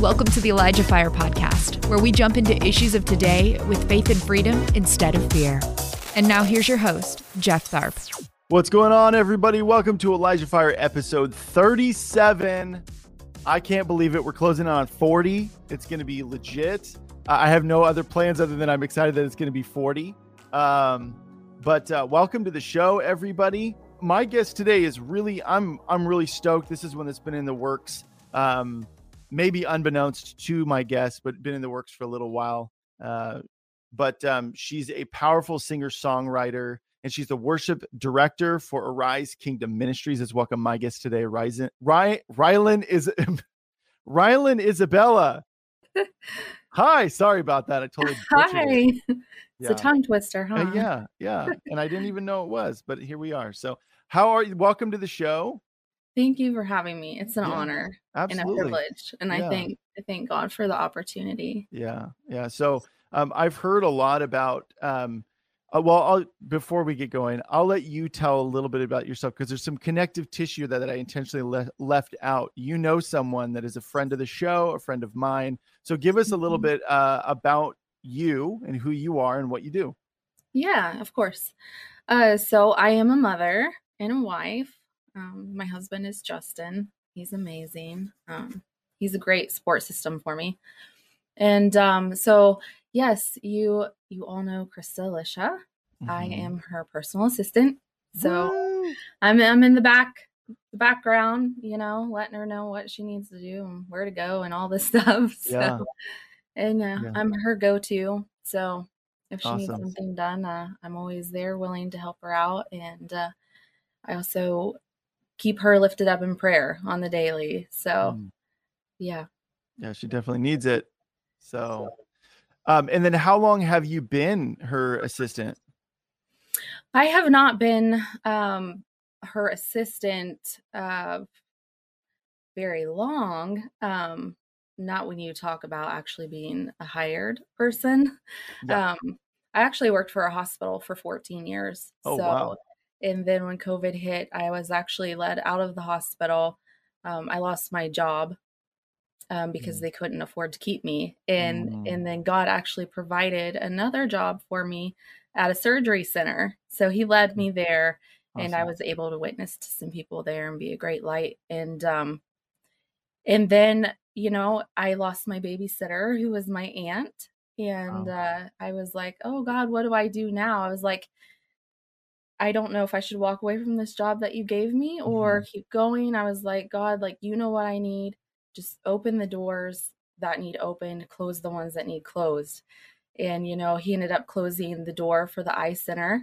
Welcome to the Elijah Fire Podcast, where we jump into issues of today with faith and freedom instead of fear. And now here's your host, Jeff Tharp. What's going on, everybody? Welcome to Elijah Fire episode 37. I can't believe it. We're closing on 40. It's going to be legit. I have no other plans other than I'm excited that it's going to be 40. Um, but uh, welcome to the show, everybody. My guest today is really I'm I'm really stoked. This is one that's been in the works. Um, maybe unbeknownst to my guest, but been in the works for a little while. Uh, but um, she's a powerful singer songwriter, and she's the worship director for Arise Kingdom Ministries. Let's welcome my guest today, Rylan, Ry, Rylan is Rylan Isabella. Hi, sorry about that. I totally hi. It. It's a tongue twister, huh? Uh, yeah, yeah. And I didn't even know it was, but here we are. So, how are you? Welcome to the show. Thank you for having me. It's an yeah, honor absolutely. and a privilege. And yeah. I thank I thank God for the opportunity. Yeah. Yeah. So um, I've heard a lot about um, uh, well, I'll, before we get going, I'll let you tell a little bit about yourself because there's some connective tissue that, that I intentionally le- left out. You know someone that is a friend of the show, a friend of mine. So give us a little mm-hmm. bit uh, about you and who you are and what you do. Yeah, of course. Uh, so I am a mother and a wife. Um, my husband is Justin. He's amazing. Um, he's a great support system for me. And um, so, yes, you you all know Christa Elisha. Mm-hmm. I am her personal assistant. So Woo! I'm I'm in the back the background, you know, letting her know what she needs to do and where to go and all this stuff. So, yeah. and uh, yeah. I'm her go-to. So if she awesome. needs something done, uh, I'm always there, willing to help her out. And uh, I also keep her lifted up in prayer on the daily. So, mm. yeah. Yeah, she definitely needs it. So, um, and then how long have you been her assistant? I have not been um, her assistant uh, very long. Um, not when you talk about actually being a hired person. Yeah. Um, I actually worked for a hospital for 14 years. Oh, so wow. And then when COVID hit, I was actually led out of the hospital. Um, I lost my job um, because mm. they couldn't afford to keep me, and mm. and then God actually provided another job for me at a surgery center. So He led me mm. there, awesome. and I was able to witness to some people there and be a great light. And um, and then you know I lost my babysitter, who was my aunt, and wow. uh, I was like, oh God, what do I do now? I was like I don't know if I should walk away from this job that you gave me or mm-hmm. keep going. I was like, God, like, you know what I need. Just open the doors that need opened, close the ones that need closed. And, you know, he ended up closing the door for the eye center.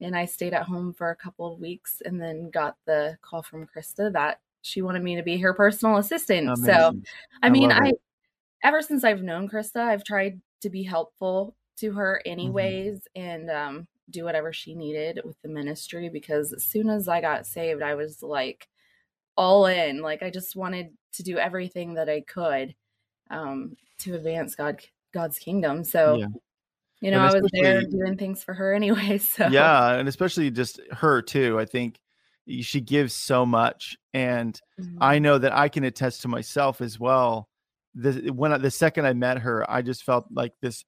And I stayed at home for a couple of weeks and then got the call from Christa that she wanted me to be her personal assistant. Amazing. So, I, I mean, I, ever since I've known Christa, I've tried to be helpful to her mm-hmm. anyways. Mm-hmm. And, um, do whatever she needed with the ministry because as soon as I got saved, I was like all in. Like I just wanted to do everything that I could um, to advance God God's kingdom. So yeah. you know, I was there doing things for her anyway. So yeah, and especially just her too. I think she gives so much, and mm-hmm. I know that I can attest to myself as well. The when the second I met her, I just felt like this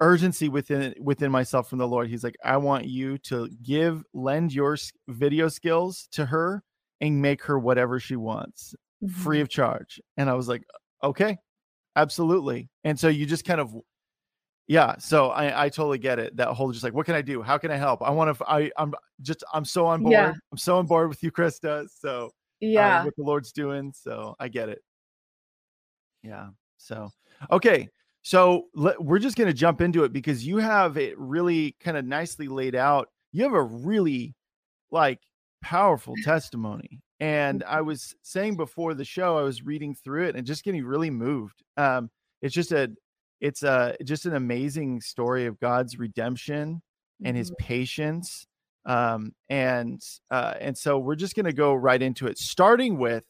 urgency within within myself from the Lord. He's like, I want you to give lend your video skills to her and make her whatever she wants, mm-hmm. free of charge. And I was like, okay, absolutely. And so you just kind of yeah so i i totally get it that whole just like what can i do how can i help i want to i i'm just i'm so on board yeah. i'm so on board with you christa so yeah uh, what the lord's doing so i get it yeah so okay so let, we're just going to jump into it because you have it really kind of nicely laid out. You have a really like powerful testimony. And I was saying before the show, I was reading through it and just getting really moved. Um, it's just a, it's a just an amazing story of God's redemption and His mm-hmm. patience. Um, and uh, and so we're just going to go right into it, starting with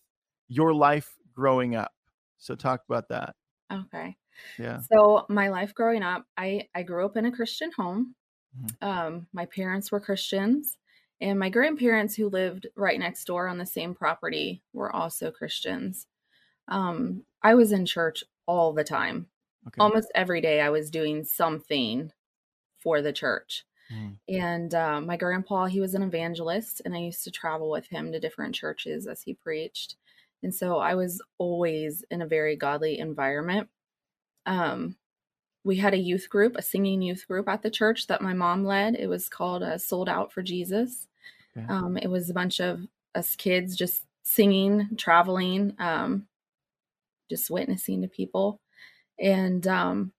your life growing up. So talk about that. Okay. Yeah. So my life growing up, I I grew up in a Christian home. Mm-hmm. Um, my parents were Christians, and my grandparents, who lived right next door on the same property, were also Christians. Um, I was in church all the time. Okay. Almost every day I was doing something for the church. Mm. And uh, my grandpa, he was an evangelist, and I used to travel with him to different churches as he preached. And so I was always in a very godly environment. Um, we had a youth group, a singing youth group at the church that my mom led. It was called uh, Sold Out for Jesus. Okay. Um, it was a bunch of us kids just singing, traveling, um, just witnessing to people. And um,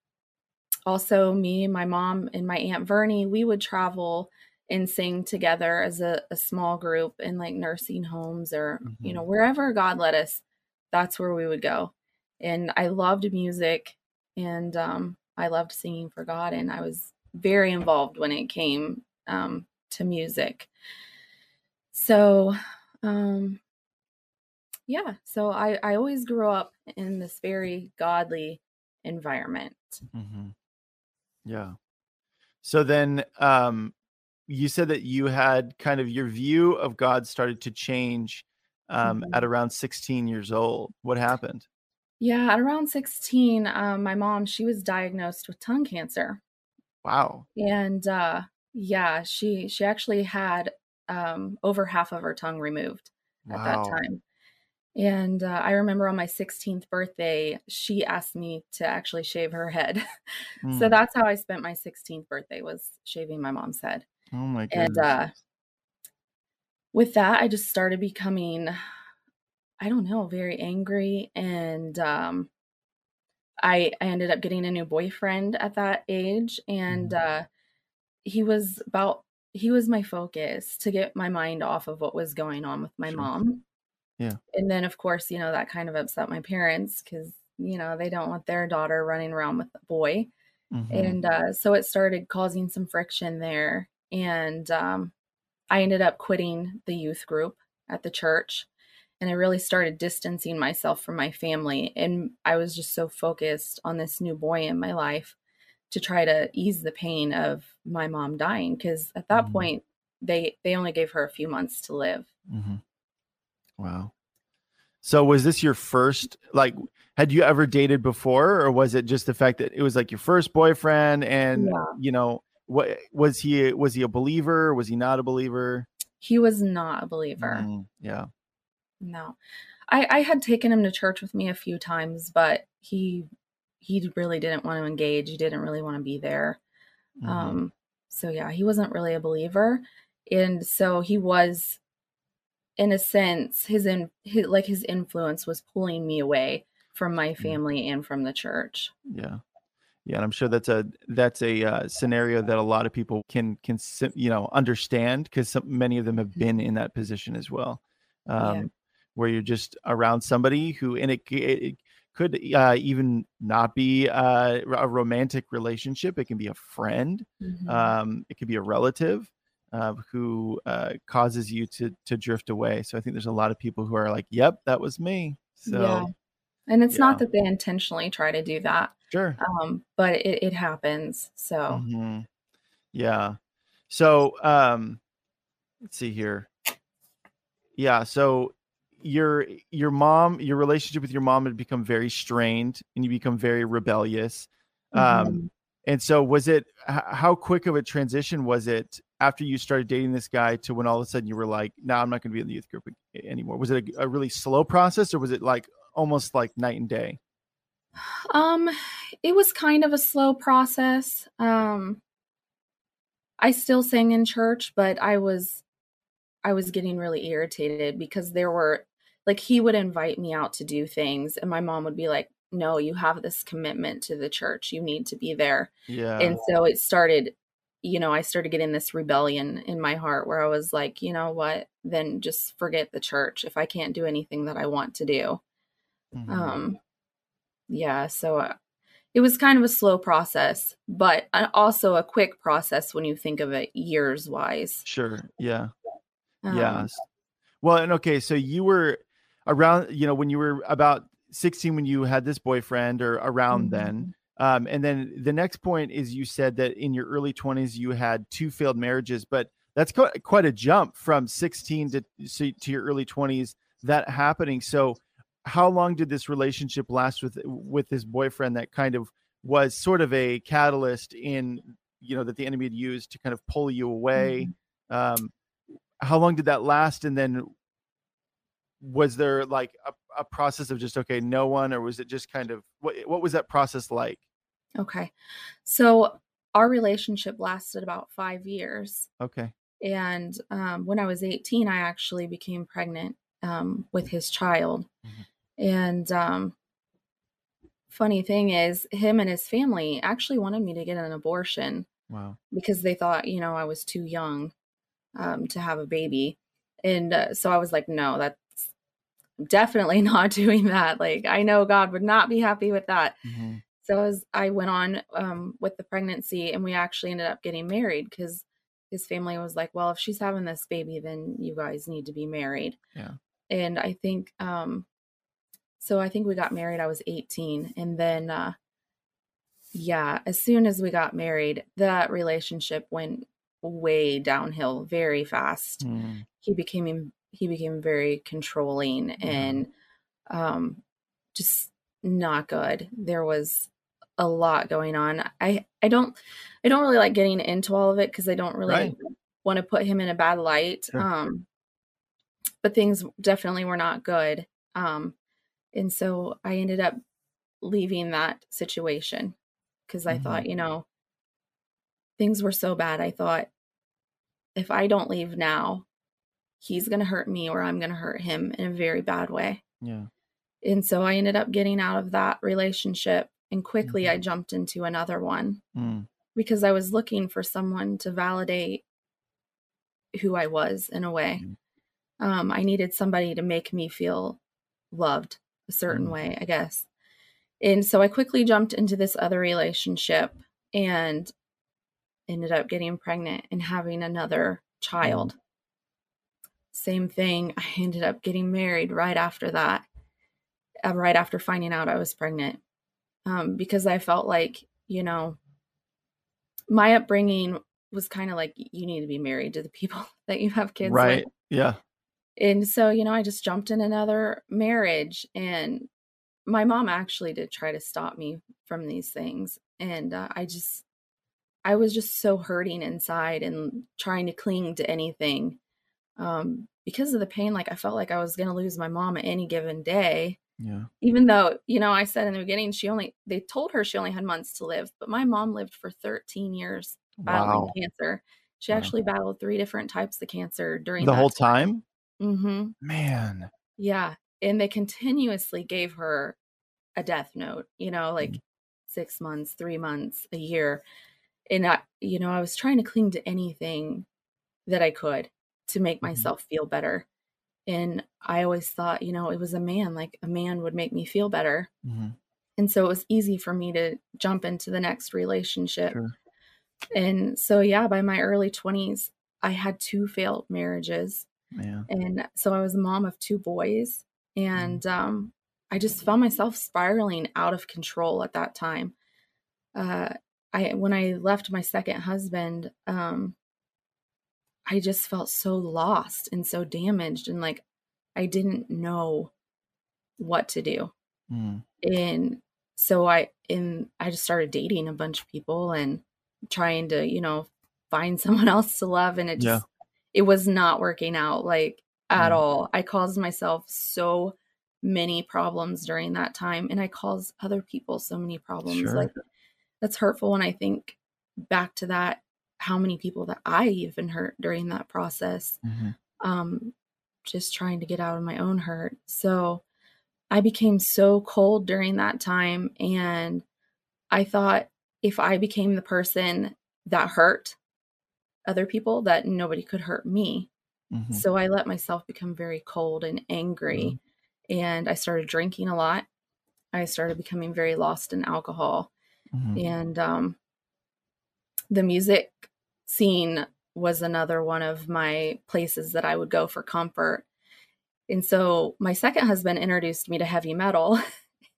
also, me, my mom, and my Aunt Vernie, we would travel and sing together as a, a small group in like nursing homes or, Mm-hmm. you know, wherever God led us, that's where we would go. And I loved music and um, I loved singing for God. And I was very involved when it came um, to music. So, um, yeah, so I, I always grew up in this very godly environment. hmm Yeah. So then, um, you said that you had kind of your view of God started to change um, Mhm. at around 16 years old. What happened? Yeah, at around 16, um, my mom, she was diagnosed with tongue cancer. Wow. And uh, yeah, she she actually had um, over half of her tongue removed at that time. And uh, I remember on my 16th birthday, she asked me to actually shave her head. so Mm. that's how I spent my 16th birthday was shaving my mom's head. Oh my And uh, with that, I just started becoming, I don't know, very angry. And um, I, I ended up getting a new boyfriend at that age. And uh, he was about, he was my focus to get my mind off of what was going on with my Sure. mom. Yeah. And then, of course, you know, that kind of upset my parents because, you know, they don't want their daughter running around with a boy Mhm. and uh, so it started causing some friction there and um, i ended up quitting the youth group at the church and i really started distancing myself from my family and i was just so focused on this new boy in my life to try to ease the pain of my mom dying because at that Mhm. point they they only gave her a few months to live Mhm. Wow. So was this your first like had you ever dated before or was it just the fact that it was like your first boyfriend and Yeah. you know what was he was he a believer was he not a believer he was not a believer Mm, yeah No. I I had taken him to church with me a few times, but he he really didn't want to engage. He didn't really want to be there. Mhm. Um so yeah, he wasn't really a believer. And so he was in a sense his in his, like his influence was pulling me away from my family and from the church. yeah yeah and i'm sure that's a that's a uh, scenario that a lot of people can can you know understand because many of them have been in that position as well um Yeah. Where you're just around somebody who and it, it, it could uh, even not be uh, a romantic relationship it can be a friend Mhm. um, it could be a relative uh, who uh, causes you to to drift away so i think there's a lot of people who are like yep that was me so yeah. And it's yeah. not that they intentionally try to do that. sure Um but it, it happens. So Mhm. Yeah. So um let's see here. Yeah, so your your mom, your relationship with your mom had become very strained and you become very rebellious. Um Mhm. and so was it h- how quick of a transition was it after you started dating this guy to when all of a sudden you were like, "No, I'm not going to be in the youth group anymore." Was it a, a really slow process or was it like almost like night and day? Um, it was kind of a slow process. Um, I still sang in church, but I was I was getting really irritated because there were like he would invite me out to do things and my mom would be like, "No, you have this commitment to the church. You need to be there." Yeah. And so it started you know, I started getting this rebellion in my heart where I was like, "You know what? Then just forget the church if I can't do anything that I want to do." Mhm. Um, yeah, so uh, it was kind of a slow process, but uh, also a quick process when you think of it years wise. sure. Yeah. Um, Yes. Well, and okay, so you were around, you know, when you were about 16 when you had this boyfriend or around Mhm. then. Um, and then the next point is you said that in your early 20s you had two failed marriages, but that's quite, quite a jump from 16 to to your early 20s that happening. So how long did this relationship last with with this boyfriend that kind of was sort of a catalyst in you know that the enemy had used to kind of pull you away mm-hmm. um how long did that last and then was there like a, a process of just okay no one or was it just kind of what what was that process like? Okay. So our relationship lasted about five years okay. and um, when i was 18 i actually became pregnant um, with his child mm-hmm. and um, funny thing is him and his family actually wanted me to get an abortion wow. because they thought you know i was too young um, to have a baby and uh, so i was like no that's definitely not doing that like i know god would not be happy with that mm-hmm. so as i went on um, with the pregnancy and we actually ended up getting married because his family was like well if she's having this baby then you guys need to be married yeah and i think um so I think we got married, I was 18. And then, uh, yeah, as soon as we got married, that relationship went way downhill very fast. Mm. He became he became very controlling mm. and um just not good. There was a lot going on. I I don't I don't really like getting into all of it because I don't really right. want to put him in a bad light. Sure. Um but things definitely were not good. Um and so I ended up leaving that situation because I mm-hmm. thought, you know, things were so bad. I thought, if I don't leave now, he's going to hurt me or I'm going to hurt him in a very bad way. Yeah. And so I ended up getting out of that relationship and quickly mm-hmm. I jumped into another one mm. because I was looking for someone to validate who I was in a way. Mm. Um, I needed somebody to make me feel loved a certain mm. way, I guess. And so I quickly jumped into this other relationship and ended up getting pregnant and having another child. Same thing. I ended up getting married right after that, uh, right after finding out I was pregnant, um, because I felt like, you know, my upbringing was kind of like you need to be married to the people that you have kids right. with. Yeah and so you know i just jumped in another marriage and my mom actually did try to stop me from these things and uh, i just i was just so hurting inside and trying to cling to anything um, because of the pain like i felt like i was going to lose my mom at any given day yeah even though you know i said in the beginning she only they told her she only had months to live but my mom lived for 13 years battling wow. cancer she wow. actually battled three different types of cancer during the whole time Mm-hmm. Man. Yeah. And they continuously gave her a death note, you know, like mm six months, three months, a year. And I, you know, I was trying to cling to anything that I could to make mm-hmm. myself feel better. And I always thought, you know, it was a man, like a man would make me feel better. Mm-hmm. And so it was easy for me to jump into the next relationship. Sure. And so, yeah, by my early 20s, I had two failed marriages. Yeah. And so I was a mom of two boys mm-hmm. and um, I just found myself spiraling out of control at that time. Uh, I when I left my second husband, um, I just felt so lost and so damaged and like I didn't know what to do. Mm. And so I in I just started dating a bunch of people and trying to, you know, find someone else to love and it just it was not working out like at mm. all. I caused myself so many problems during that time and I caused other people so many problems. Sure. Like that's hurtful when I think back to that how many people that I even hurt during that process. Mm-hmm. Um just trying to get out of my own hurt. So I became so cold during that time and I thought if I became the person that hurt other people that nobody could hurt me. Mm-hmm. So I let myself become very cold and angry. Mm-hmm. And I started drinking a lot. I started becoming very lost in alcohol. Mm-hmm. And um, the music scene was another one of my places that I would go for comfort. And so my second husband introduced me to heavy metal.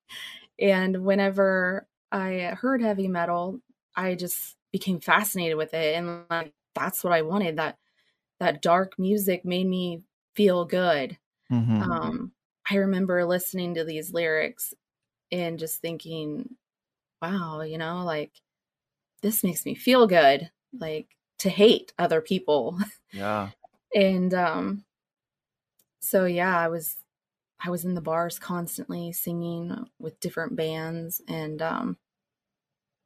and whenever I heard heavy metal, I just became fascinated with it and like that's what I wanted. That that dark music made me feel good. Mm-hmm. Um, I remember listening to these lyrics and just thinking, wow, you know, like this makes me feel good, like to hate other people. Yeah. and um so yeah, I was I was in the bars constantly singing with different bands and um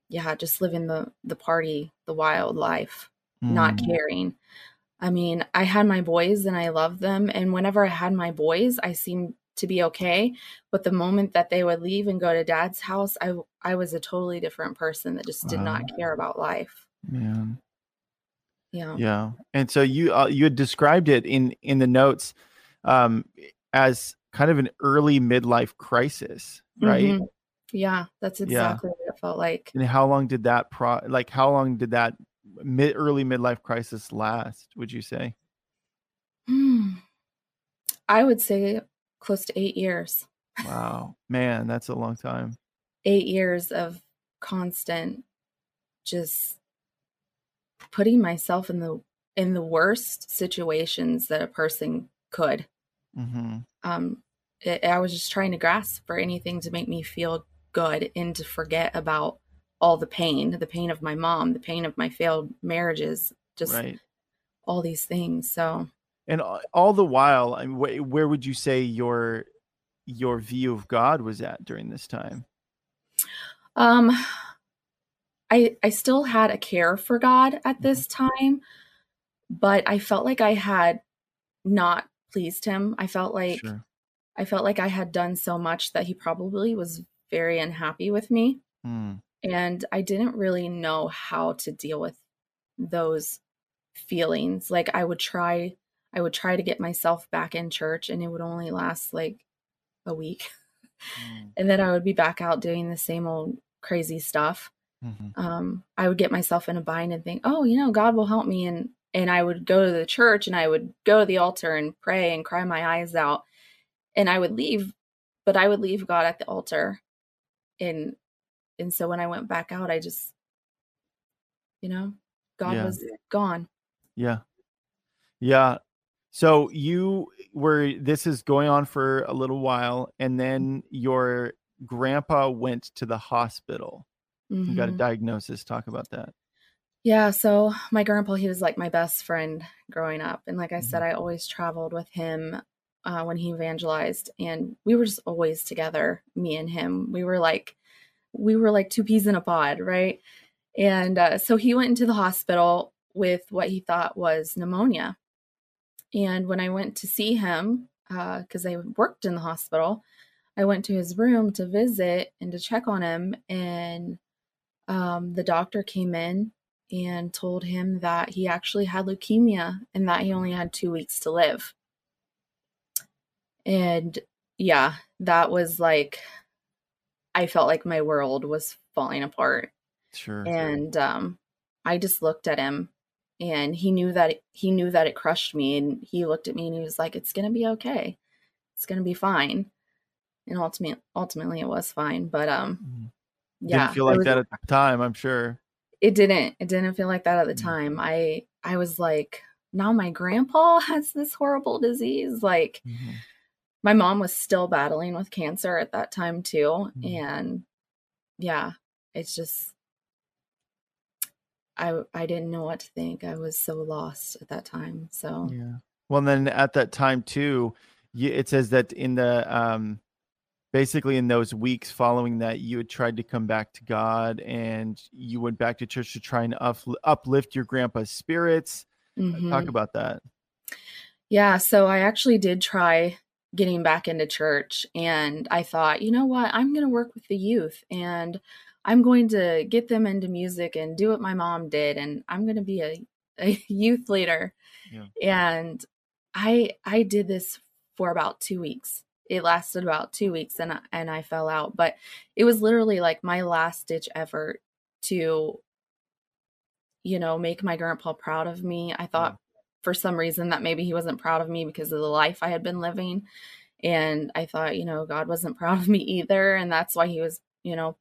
yeah, just living the the party, the wild life, mm. not caring. I mean, I had my boys and I loved them and whenever I had my boys, I seemed to be okay, but the moment that they would leave and go to dad's house, I I was a totally different person that just did wow. not care about life. Man. Yeah. Yeah. And so you uh, you had described it in in the notes um as kind of an early midlife crisis, right? Mm-hmm. Yeah, that's exactly yeah. what it felt like. And how long did that pro like how long did that mid early midlife crisis last, would you say? Hmm. I would say close to 8 years. Wow. Man, that's a long time. 8 years of constant just putting myself in the in the worst situations that a person could. Mm-hmm. Um, it, I was just trying to grasp for anything to make me feel good and to forget about all the pain, the pain of my mom, the pain of my failed marriages, just right. all these things. So, and all the while, I mean, where would you say your your view of God was at during this time? Um, I I still had a care for God at this mm-hmm. time, but I felt like I had not pleased him. I felt like sure. I felt like I had done so much that he probably was very unhappy with me. Mm. And I didn't really know how to deal with those feelings. Like I would try I would try to get myself back in church and it would only last like a week. Mm. and then I would be back out doing the same old crazy stuff. Mm-hmm. Um, I would get myself in a bind and think, oh, you know, God will help me. And and I would go to the church and I would go to the altar and pray and cry my eyes out. And I would leave, but I would leave God at the altar. And and so when I went back out, I just, you know, God yeah. was gone. Yeah. Yeah. So you were this is going on for a little while and then your grandpa went to the hospital mm-hmm. got a mm-hmm. diagnosis. Talk about that. Yeah, so my grandpa, he was like my best friend growing up. And like I said, mm-hmm. I always traveled with him uh, when he evangelized, and we were just always together, me and him. We were like, we were like two peas in a pod, right? And uh, so he went into the hospital with what he thought was pneumonia. And when I went to see him, because uh, I worked in the hospital, I went to his room to visit and to check on him. And um, the doctor came in and told him that he actually had leukemia and that he only had two weeks to live. And yeah, that was like, I felt like my world was falling apart. Sure. And um, I just looked at him and he knew that he knew that it crushed me and he looked at me and he was like it's going to be okay it's going to be fine and ultimately ultimately it was fine but um mm-hmm yeah didn't feel like was, that at the time i'm sure it didn't it didn't feel like that at the mm. time i i was like now my grandpa has this horrible disease like mm-hmm. my mom was still battling with cancer at that time too mm-hmm. and yeah it's just i i didn't know what to think i was so lost at that time so yeah well then at that time too it says that in the um basically in those weeks following that you had tried to come back to god and you went back to church to try and up, uplift your grandpa's spirits. Mm-hmm. talk about that. Yeah so i actually did try getting back into church and i thought you know what? I'm going to work with the youth and i'm going to get them into music and do what my mom did and i'm going to be a, a youth leader. Yeah. and i i did this for about two weeks it lasted about two weeks and and I fell out. But it was literally like my last ditch effort to, you know, make my grandpa proud of me. I thought yeah. for some reason that maybe he wasn't proud of me because of the life I had been living. And I thought, you know, God wasn't proud of me either. And that's why he was, you know,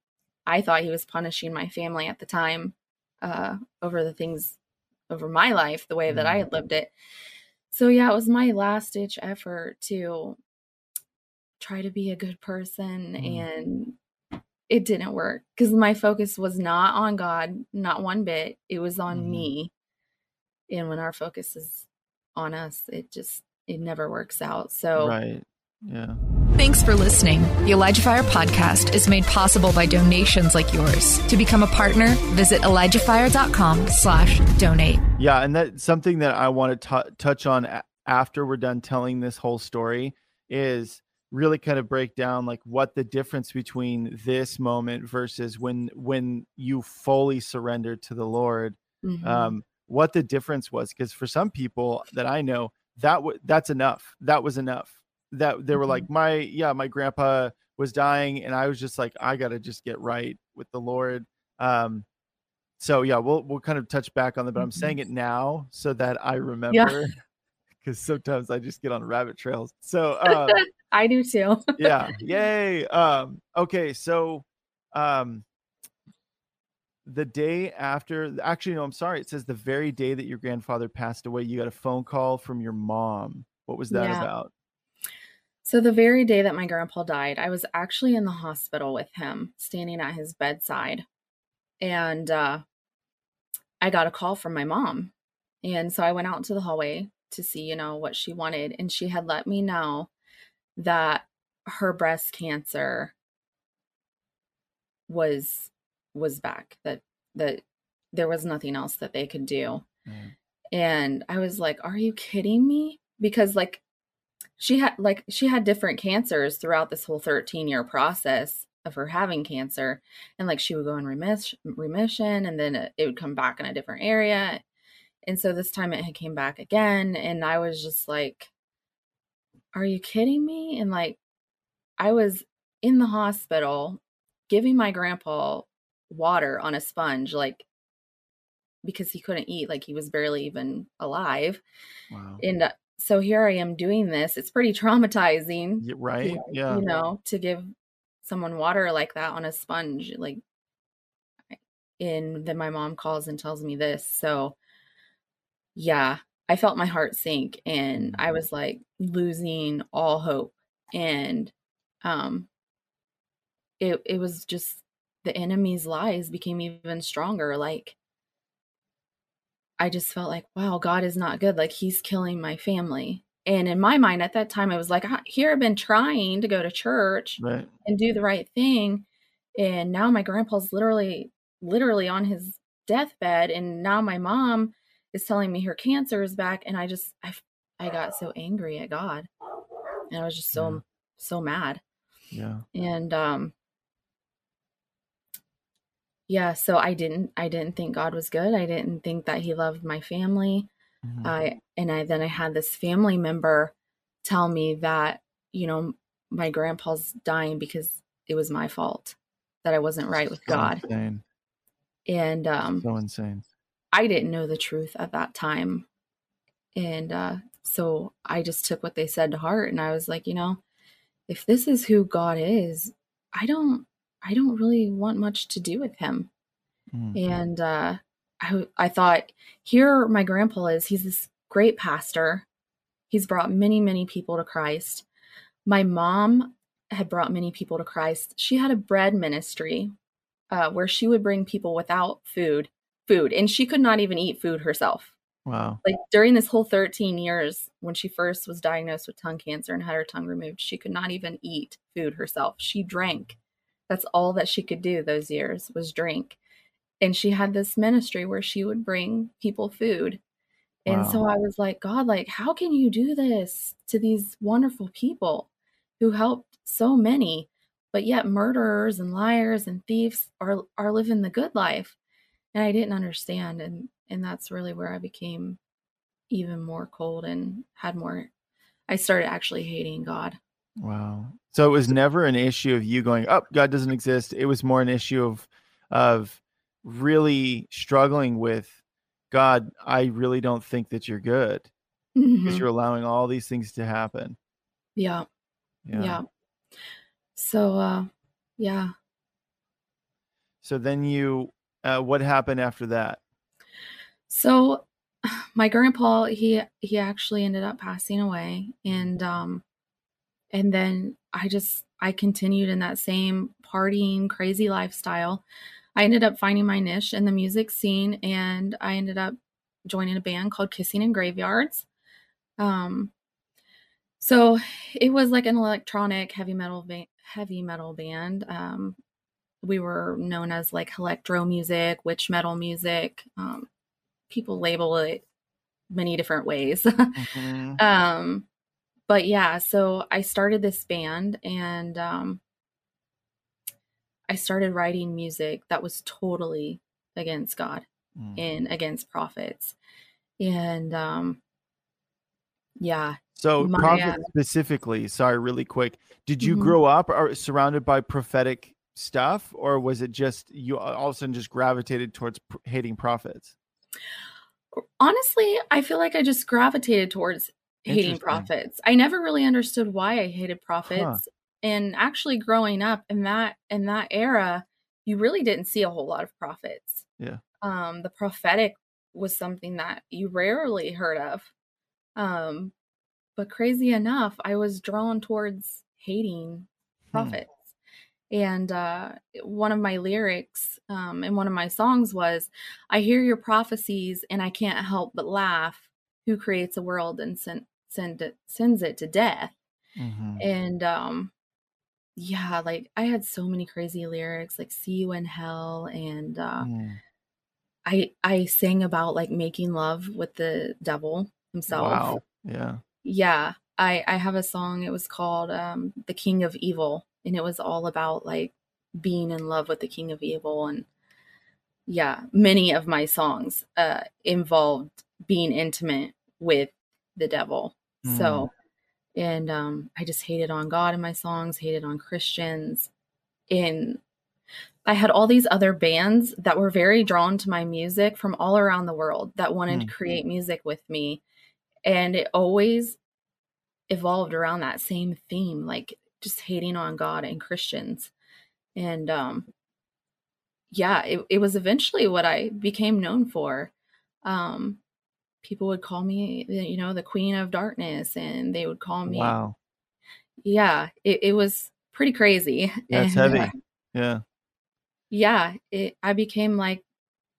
I thought he was punishing my family at the time uh, over the things over my life, the way that I mm-hmm. had lived it. So yeah, it was my last ditch effort to try to be a good person Mm. and it didn't work because my focus was not on God, not one bit. It was on Mhm. me. And when our focus is on us, it just it never works out. So Right. Yeah. Thanks for listening. The Elijah Fire podcast is made possible by donations like yours. To become a partner, visit ElijahFire.com slash donate. Yeah, and that's something that I want to t- touch on after we're done telling this whole story is really kind of break down like what the difference between this moment versus when when you fully surrendered to the Lord, mhm. um, what the difference was. Because for some people that I know, that w- that's enough. That was enough. That they were Mhm. like, my yeah, my grandpa was dying, and I was just like, I gotta just get right with the Lord. Um, so yeah, we'll we'll kind of touch back on that, but I'm Mhm. saying it now so that I remember because sometimes I just get on rabbit trails. So um, I do too. yeah, yay. Um, okay, so um, the day after, actually, no, I'm sorry. It says the very day that your grandfather passed away, you got a phone call from your mom. What was that Yeah. about? So the very day that my grandpa died, I was actually in the hospital with him, standing at his bedside. And uh I got a call from my mom. And so I went out into the hallway to see, you know, what she wanted and she had let me know that her breast cancer was was back that that there was nothing else that they could do. Mm. And I was like, "Are you kidding me?" Because like she had like she had different cancers throughout this whole 13 year process of her having cancer and like she would go in remis- remission and then it, it would come back in a different area and so this time it had came back again and i was just like are you kidding me and like i was in the hospital giving my grandpa water on a sponge like because he couldn't eat like he was barely even alive Wow. and uh, so here I am doing this. It's pretty traumatizing, right? Yeah. you know, to give someone water like that on a sponge. Like, and then my mom calls and tells me this. So, yeah, I felt my heart sink and I was like losing all hope. And, um, it, it was just the enemy's lies became even stronger. Like, I just felt like, wow, God is not good. Like he's killing my family. And in my mind at that time, I was like, here I've been trying to go to church Right. and do the right thing. And now my grandpa's literally, literally on his deathbed. And now my mom is telling me her cancer is back. And I just, I, I got so angry at God. And I was just so, Yeah. so mad. Yeah. And, um, yeah, so I didn't, I didn't think God was good. I didn't think that he loved my family. Mhm. I and I then I had this family member tell me that you know my grandpa's dying because it was my fault that I wasn't right with So God, insane. and um, So insane. I didn't know the truth at that time, and uh, so I just took what they said to heart, and I was like, you know, if this is who God is, I don't, I don't really want much to do with him. Mm. and uh, I, I thought here my grandpa is. He's this great pastor. He's brought many many people to christ. My mom had brought many people to christ. She had a bread ministry uh, where she would bring people without food food and she could not even eat food herself. Wow. like during this whole 13 years when she first was diagnosed with tongue cancer and had her tongue removed she could not even eat food herself. She drank. That's all that she could do those years was drink. And she had this ministry where she would bring people food. And Wow. so i was like god like how can you do this to these wonderful people who helped so many? But yet murderers and liars and thieves are are living the good life and i didn't understand and and that's really where i became even more cold and had more i started actually hating god Wow. So it was never an issue of you going, "Oh, God doesn't exist." It was more an issue of of really struggling with God, I really don't think that you're good because Mhm. you're allowing all these things to happen. yeah Yeah. yeah so uh yeah So then you uh, what happened after that? So my grandpa, he he actually ended up passing away and um and then I just I continued in that same partying crazy lifestyle. I ended up finding my niche in the music scene and I ended up joining a band called Kissing in Graveyards. Um so it was like an electronic heavy metal ba- heavy metal band. Um we were known as like electro music, witch metal music. Um people label it many different ways. mm-hmm. Um but yeah, so I started this band and um, I started writing music that was totally against God mm. and against prophets. And um, yeah. So, my, prophets uh, specifically, sorry, really quick. Did you mm-hmm. grow up or surrounded by prophetic stuff, or was it just you all of a sudden just gravitated towards pr- hating prophets? Honestly, I feel like I just gravitated towards hating prophets. I never really understood why I hated prophets. Huh. And actually growing up in that in that era, you really didn't see a whole lot of prophets. Yeah. Um the prophetic was something that you rarely heard of. Um but crazy enough, I was drawn towards hating hmm. prophets. And uh, one of my lyrics um, in one of my songs was, I hear your prophecies and I can't help but laugh. Who creates a world and sent send it sends it to death mm-hmm. and um yeah like i had so many crazy lyrics like see you in hell and uh mm. i i sang about like making love with the devil himself wow yeah yeah i i have a song it was called um the king of evil and it was all about like being in love with the king of evil and yeah many of my songs uh involved being intimate with the devil Mm. So, and um, I just hated on God in my songs, hated on Christians. And I had all these other bands that were very drawn to my music from all around the world that wanted mm. to create music with me. And it always evolved around that same theme, like just hating on God and Christians. And um, yeah, it, it was eventually what I became known for. Um, people would call me, you know, the queen of darkness, and they would call me. Wow. Yeah, it, it was pretty crazy. That's and, heavy. Uh, yeah. Yeah, it, I became like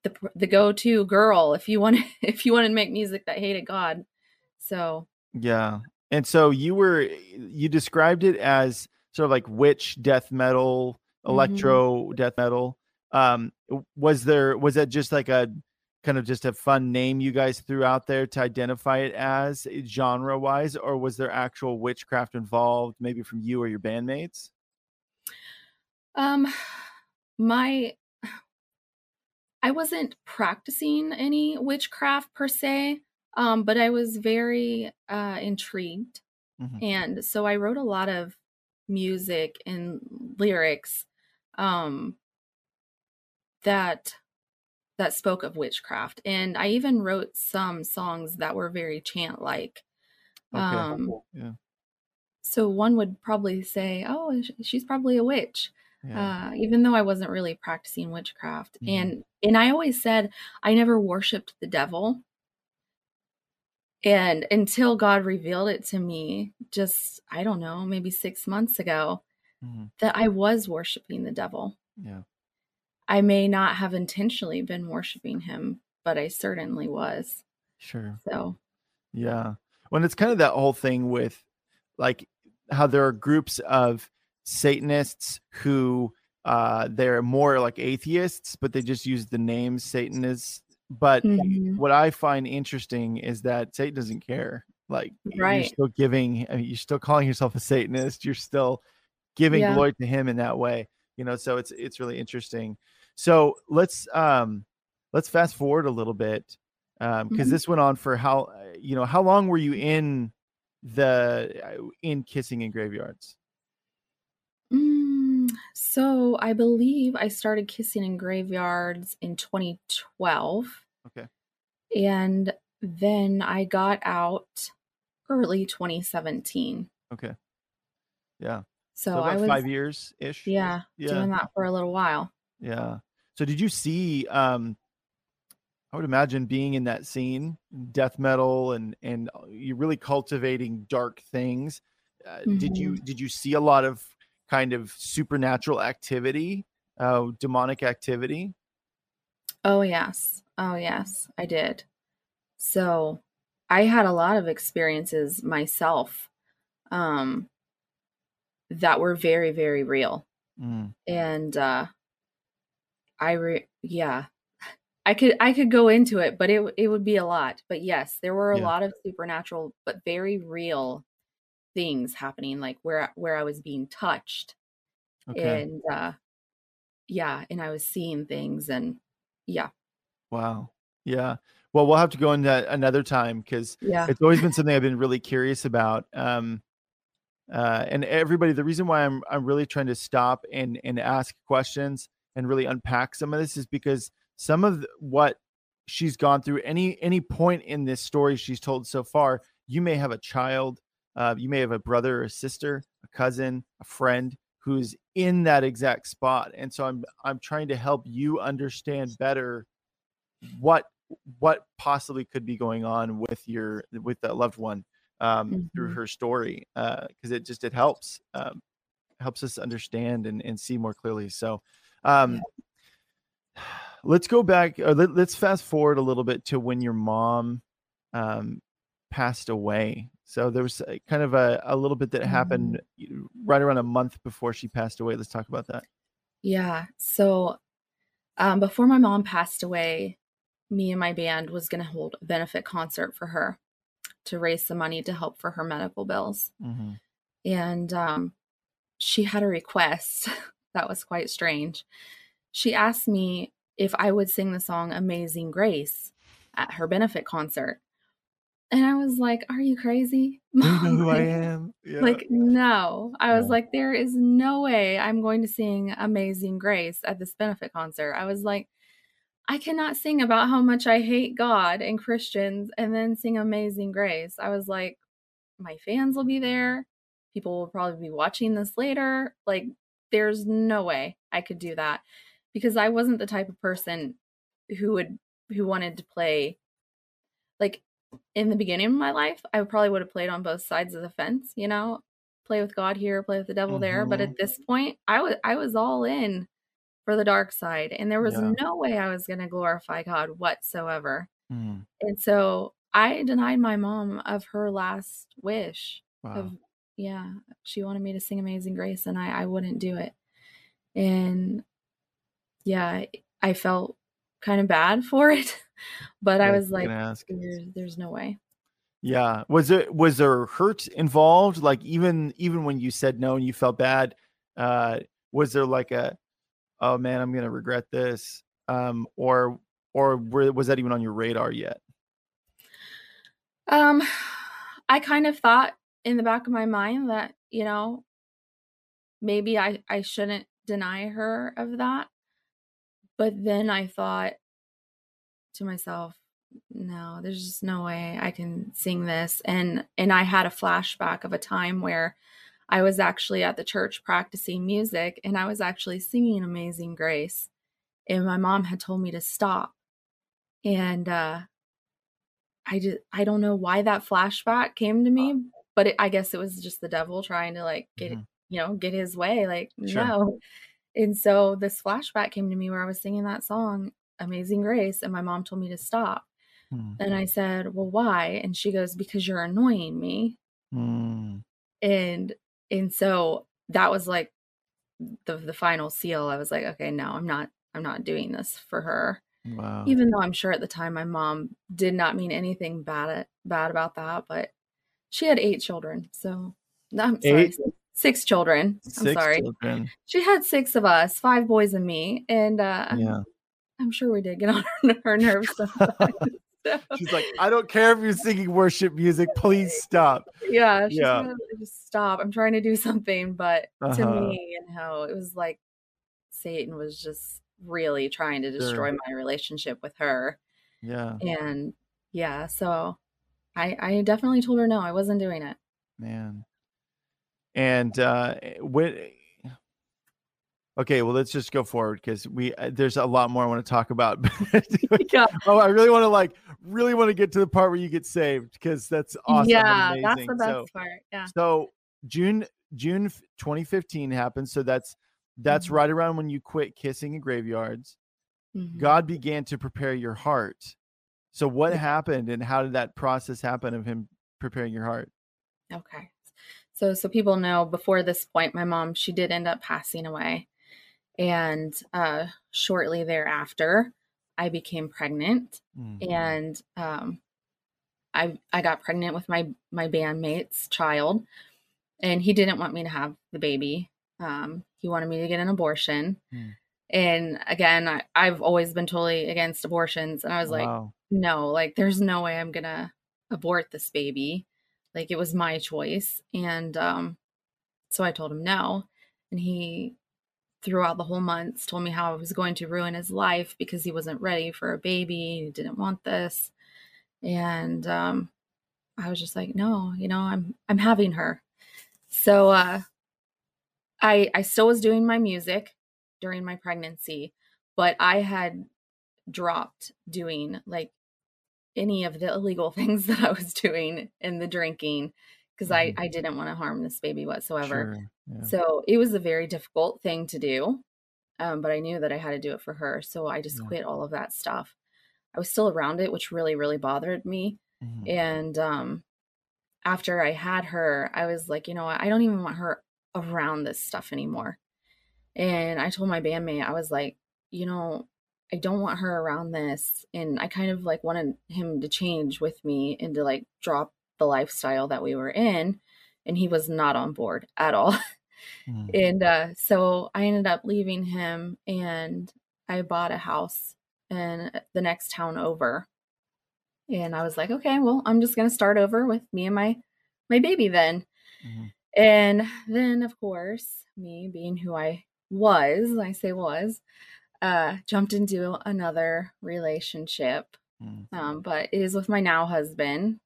the the go to girl if you want if you wanted to make music that hated God. So. Yeah, and so you were you described it as sort of like witch death metal, mm-hmm. electro mm-hmm. death metal. Um, was there was that just like a kind of just a fun name you guys threw out there to identify it as eh, genre wise or was there actual witchcraft involved maybe from you or your bandmates um my i wasn't practicing any witchcraft per se um but i was very uh intrigued mm-hmm. and so i wrote a lot of music and lyrics um that that spoke of witchcraft. And I even wrote some songs that were very chant like. Okay. Um, yeah. So one would probably say, "Oh, she's probably a witch," yeah. uh, even though I wasn't really practicing witchcraft. Mm-hmm. And and I always said I never worshipped the devil. And until God revealed it to me, just I don't know, maybe six months ago, mm-hmm. that I was worshiping the devil. Yeah. I may not have intentionally been worshiping him, but I certainly was. Sure. So, yeah. When it's kind of that whole thing with like how there are groups of Satanists who uh they're more like atheists, but they just use the name Satanist. But mm-hmm. what I find interesting is that Satan doesn't care. Like right. you're still giving, I mean, you're still calling yourself a Satanist. You're still giving yeah. glory to him in that way. You know, so it's it's really interesting. So let's um let's fast forward a little bit um because mm-hmm. this went on for how uh, you know how long were you in the uh, in kissing in graveyards? Mm, so I believe I started kissing in graveyards in 2012. Okay. And then I got out early 2017. Okay. Yeah. So, so I was five years ish. Yeah, yeah, doing that for a little while. Yeah. So did you see um I would imagine being in that scene, death metal and and uh, you're really cultivating dark things. uh, did you Mhm. did you see a lot of kind of supernatural activity, uh, demonic activity? Oh, yes. Oh, yes, I did. So, I had a lot of experiences myself, um that were very, very real. Mm. And, uh I re yeah. I could I could go into it, but it it would be a lot. But, yes, there were a Yeah. lot of supernatural, but very real things happening, like, where where I was being touched. Okay. And, uh yeah, and I was seeing things and yeah. Wow. Yeah. Well, we'll have to go into that another time because Yeah. it's always been something I've been really curious about. Um, uh, and everybody, the reason why I'm I'm really trying to stop and and ask questions and really unpack some of this is because some of the, what she's gone through, any any point in this story she's told so far, you may have a child, uh, you may have a brother or a sister, a cousin, a friend who's in that exact spot, and so I'm I'm trying to help you understand better what what possibly could be going on with your with that loved one um through Mhm. her story uh because it just it helps um helps us understand and, and see more clearly so um let's go back uh, let, let's fast forward a little bit to when your mom um passed away so there was a, kind of a, a little bit that happened right around a month before she passed away let's talk about that Yeah. So, um, before my mom passed away, me and my band was gonna hold a benefit concert for her to raise some money to help for her medical bills. mm-hmm. And, um, she had a request that was quite strange. She asked me if I would sing the song Amazing Grace at her benefit concert. And I was like, "Are you crazy, do you know Mom? who i Like am yeah like, no." I was Yeah. like, "There is no way I'm going to sing Amazing Grace at this benefit concert." I was like, "I cannot sing about how much I hate God and Christians and then sing Amazing Grace." I was like, "My fans will be there. People will probably be watching this later. Like, there's no way I could do that." Because I wasn't the type of person who would who wanted to play like in the beginning of my life, I probably would have played on both sides of the fence, you know, play with God here, play with the devil there. But at this point, I was I was all in for the dark side, and there was Yeah. no way I was going to glorify God whatsoever. Mm, And so I denied my mom of her last wish wow of yeah, she wanted me to sing Amazing Grace, and I I wouldn't do it. And yeah, I felt kind of bad for it, but I Yeah, was like, there's there's no way. Yeah. Was it was there hurt involved? Like even even when you said no and you felt bad, uh, was there like a, oh man, I'm gonna regret this, um, or or were, was that even on your radar yet? Um, I kind of thought in the back of my mind that, you know, maybe I I shouldn't deny her of that. But then I thought to myself, no, there's just no way I can sing this. And and I had a flashback of a time where I was actually at the church practicing music and I was actually singing Amazing Grace. And my mom had told me to stop. And uh I just I don't know why that flashback came to me, but it, I guess it was just the devil trying to like get Mhm. you know get his way. Like Sure. no, and so this flashback came to me where I was singing that song, Amazing Grace, and my mom told me to stop. Hmm. And I said, Well, why? And she goes, Because you're annoying me. Hmm. And and so that was like the the final seal. I was like, okay, no, I'm not I'm not doing this for her. Wow. Even though I'm sure at the time my mom did not mean anything bad at, bad about that, but she had eight children. So I'm sorry, Eight? Six children. I'm sorry. children. She had six of us, five boys and me, and uh Yeah. I'm sure we did get on her, her nerves. So, She's like, I don't care if you're singing worship music. Please stop. yeah, she's Yeah. gonna just stop. I'm trying to do something, but to Uh-huh. me, you know, it was like Satan was just really trying to destroy Sure. my relationship with her. Yeah, And yeah, so I I definitely told her no, I wasn't doing it. man. And uh when Okay, well let's just go forward because we uh, there's a lot more I want to talk about. Yeah. oh, I really want to like really want to get to the part where you get saved because that's awesome. yeah, that's the best So, part. Yeah. so June June 2015 happened. So that's that's mm-hmm. right around when you quit kissing in graveyards. Mm-hmm. God began to prepare your heart. So what happened and how did that process happen of him preparing your heart? Okay. So so people know before this point my mom she did end up passing away. And uh shortly thereafter I became pregnant mm-hmm. and um I I got pregnant with my my bandmate's child and he didn't want me to have the baby. Um he wanted me to get an abortion. Mm. And again, I, I've always been totally against abortions and I was wow. like no, like there's no way I'm going to abort this baby. Like it was my choice. And um, so I told him no. And he, throughout the whole months, told me how I was going to ruin his life because he wasn't ready for a baby. He didn't want this. And um, I was just like, no, you know, I'm I'm having her. So uh, I I still was doing my music during my pregnancy, but I had dropped doing like any of the illegal things that I was doing in the drinking because mm-hmm. I, I didn't want to harm this baby whatsoever. Sure. Yeah. So it was a very difficult thing to do. Um, but I knew that I had to do it for her. So I just yeah. quit all of that stuff. I was still around it, which really, really bothered me. Mm-hmm. And um, after I had her, I was like, you know what? I don't even want her around this stuff anymore. And I told my bandmate, I was like, you know, I don't want her around this. And I kind of like wanted him to change with me and to like drop the lifestyle that we were in. And he was not on board at all. Mm. And uh, so I ended up leaving him and I bought a house in the next town over. And I was like, okay, well, I'm just going to start over with me and my my baby then. Mm-hmm. And then of course, me being who I was, I say was, uh, jumped into another relationship, mm. um, but it is with my now husband.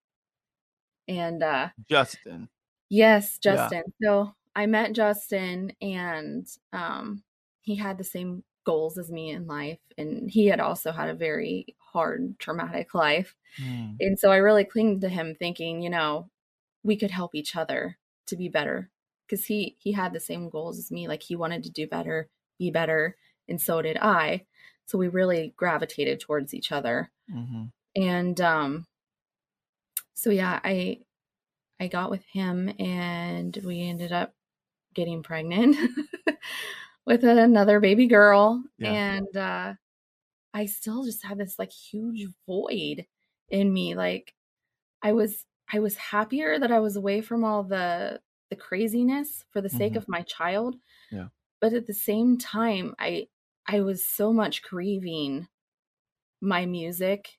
And uh, Justin. Yes, Justin. Yeah. So I met Justin, and um, he had the same goals as me in life, and he had also had a very hard, traumatic life. Mm. And so I really clinged to him, thinking, you know, we could help each other to be better because he he had the same goals as me like he wanted to do better be better and so did I. So we really gravitated towards each other. Mm-hmm. And um, so yeah, I I got with him, and we ended up getting pregnant with another baby girl, yeah. and uh, I still just had this like huge void in me. Like I was I was happier that I was away from all the the craziness for the sake mm-hmm. of my child. Yeah. But at the same time, I I was so much grieving my music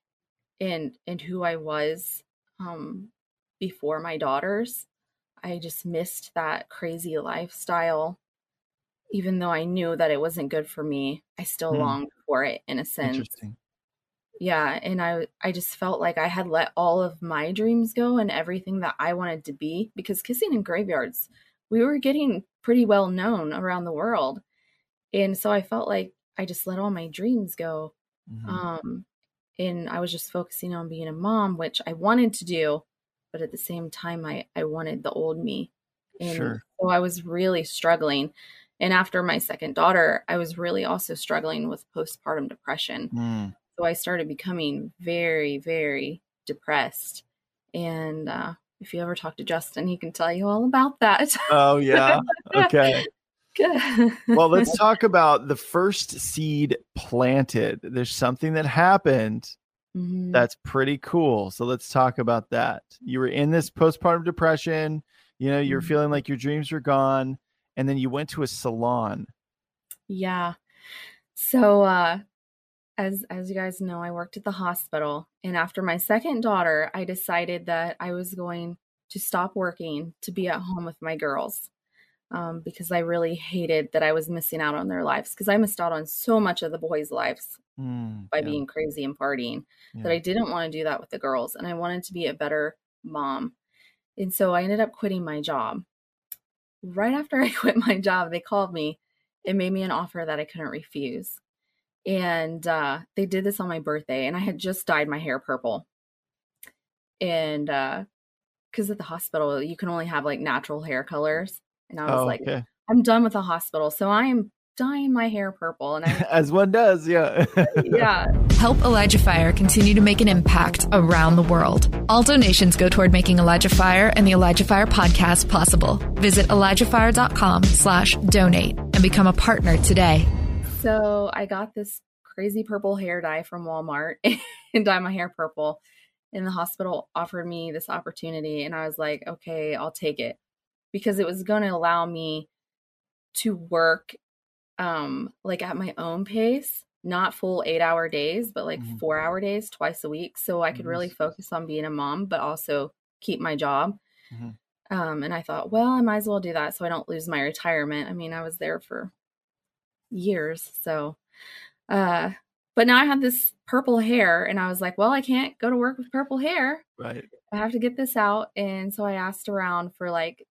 and and who I was um before my daughters. I just missed that crazy lifestyle. Even though I knew that it wasn't good for me, I still mm. longed for it in a sense. Yeah, and I I just felt like I had let all of my dreams go and everything that I wanted to be because kissing in graveyards, we were getting pretty well known around the world. And so I felt like I just let all my dreams go. Mm-hmm. Um, and I was just focusing on being a mom, which I wanted to do, but at the same time, I, I wanted the old me. And sure. so I was really struggling. And after my second daughter, I was really also struggling with postpartum depression. Mm. So I started becoming very, very depressed. And uh, if you ever talk to Justin, he can tell you all about that. Oh, yeah. Okay. Good. well, let's talk about the first seed planted. There's something that happened mm-hmm. that's pretty cool. So let's talk about that. You were in this postpartum depression, you know, you're mm-hmm. feeling like your dreams were gone, and then you went to a salon. Yeah. So uh as as you guys know, I worked at the hospital and after my second daughter, I decided that I was going to stop working to be at home with my girls um, because I really hated that I was missing out on their lives because I missed out on so much of the boys' lives mm, by yeah. being crazy and partying yeah. that I didn't want to do that with the girls and I wanted to be a better mom. And so I ended up quitting my job. Right after I quit my job, they called me and made me an offer that I couldn't refuse. And uh, they did this on my birthday, and I had just dyed my hair purple. And uh, because at the hospital you can only have like natural hair colors, and I was Oh, like, okay. I'm done with the hospital, so I am dyeing my hair purple, and I As one does, yeah. yeah. Help Elijah Fire continue to make an impact around the world. All donations go toward making Elijah Fire and the Elijah Fire podcast possible. Visit ElijahFire.com slash donate and become a partner today. So I got this crazy purple hair dye from Walmart and dye my hair purple. And the hospital offered me this opportunity, and I was like, okay, I'll take it because it was going to allow me to work um like at my own pace not full eight hour days but like Mhm. four hour days twice a week so i could really focus on being a mom but also keep my job Mhm. um and i thought well i might as well do that so i don't lose my retirement i mean i was there for years so uh but now i have this purple hair and i was like well i can't go to work with purple hair right. I have to get this out. And so I asked around for like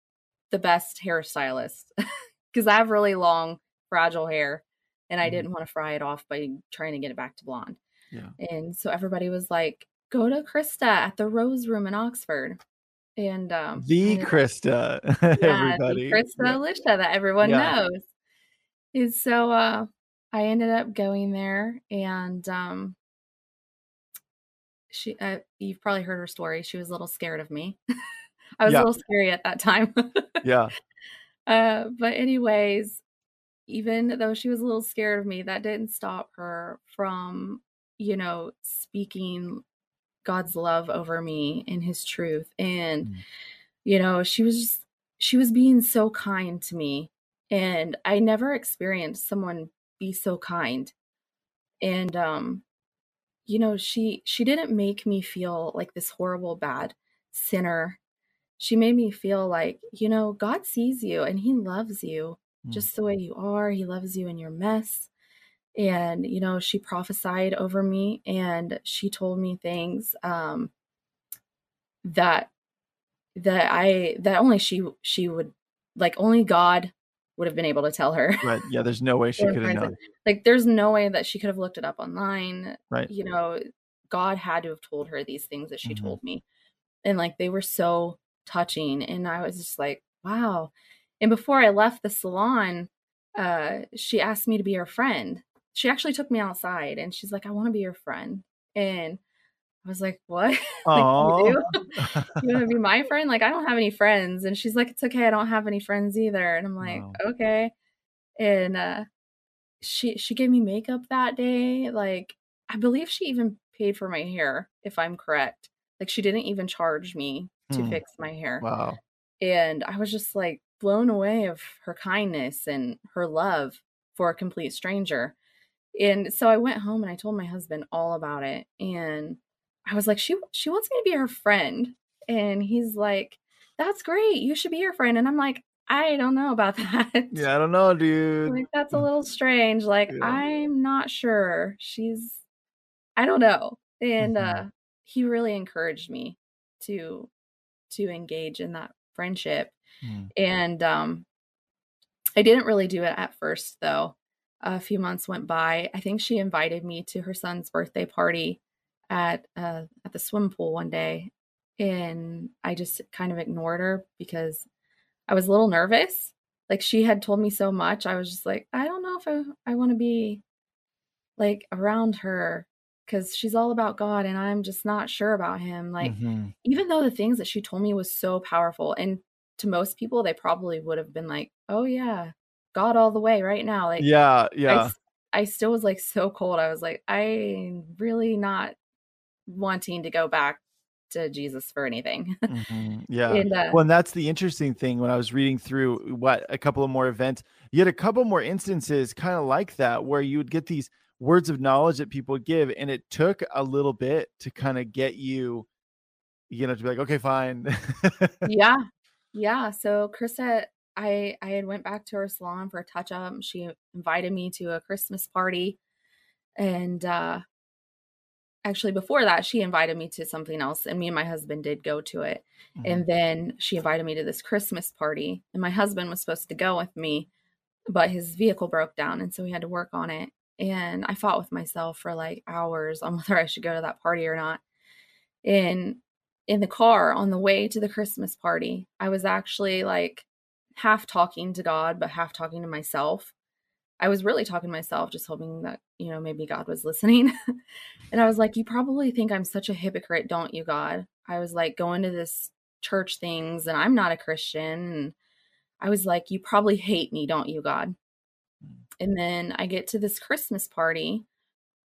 the best hairstylist because I have really long, fragile hair and I Mhm. didn't want to fry it off by trying to get it back to blonde. Yeah. And so everybody was like, go to Christa at the Rose Room in Oxford. And um, The and- Christa, yeah, everybody. the Christa Yeah. Elisha that everyone Yeah. knows. And so uh, I ended up going there, and um, she, uh, you've probably heard her story. She was a little scared of me. I was Yeah. a little scary at that time. Yeah. uh, but anyways, even though she was a little scared of me, that didn't stop her from, you know, speaking God's love over me and His truth, and Mm. you know, she was just she was being so kind to me and I never experienced someone be so kind. And um you know, she she didn't make me feel like this horrible bad sinner. She made me feel like, you know, God sees you and he loves you Mm. just the way you are. He loves you in your mess. And you know, she prophesied over me and she told me things um that that I that only she she would like only God would have been able to tell her. Right. Yeah. There's no way she could have known. Like there's no way that she could have looked it up online. Right. You know, God had to have told her these things that she Mhm. told me. And like they were so touching and I was just like, wow. And before I left the salon, uh she asked me to be her friend. She actually took me outside and she's like, I want to be your friend. And I was like, what? like, you you want to be my friend? Like, I don't have any friends. And she's like, it's okay. I don't have any friends either. And I'm like, Wow. okay. And uh, she she gave me makeup that day. Like, I believe she even paid for my hair, if I'm correct. Like, she didn't even charge me to Hmm. fix my hair. wow. And I was just like blown away of her kindness and her love for a complete stranger. And so I went home and I told my husband all about it. And I was like, she she wants me to be her friend. And he's like, That's great. You should be her friend. And I'm like, I don't know about that. Yeah. I don't know, dude. Like that's a little strange. Like Yeah. I'm not sure. She's I don't know. And Mhm. uh he really encouraged me to to engage in that friendship. Mm. And um I didn't really do it at first though. A few months went by. I think she invited me to her son's birthday party at uh at the swim pool one day and I just kind of ignored her because I was a little nervous. Like she had told me so much. I was just like, I don't know if I I want to be like around her cuz she's all about God and I'm just not sure about him. Like Mhm. even though the things that she told me was so powerful and to most people they probably would have been like oh yeah god all the way right now like Yeah. I, Yeah. s- I still was like so cold i was like i'm really not wanting to go back to jesus for anything Mhm. Yeah. and uh, Well, and that's the interesting thing when I was reading through what a couple of more events, you had a couple more instances kind of like that where you would get these words of knowledge that people give, and it took a little bit to kind of get you, you know, to be like, okay, fine. yeah yeah so christa i i had went back to her salon for a touch up she invited me to a christmas party and uh actually before that she invited me to something else and me and my husband did go to it Mhm. and then she invited me to this christmas party and my husband was supposed to go with me but his vehicle broke down and so we had to work on it and i fought with myself for like hours on whether i should go to that party or not and in the car on the way to the Christmas party, I was actually like half talking to God, but half talking to myself. I was really talking to myself, just hoping that, you know, maybe God was listening. and I was like, You probably think I'm such a hypocrite, don't you, God? I was like going to this church things and I'm not a Christian. And I was like, You probably hate me, don't you, God? Hmm. And then I get to this Christmas party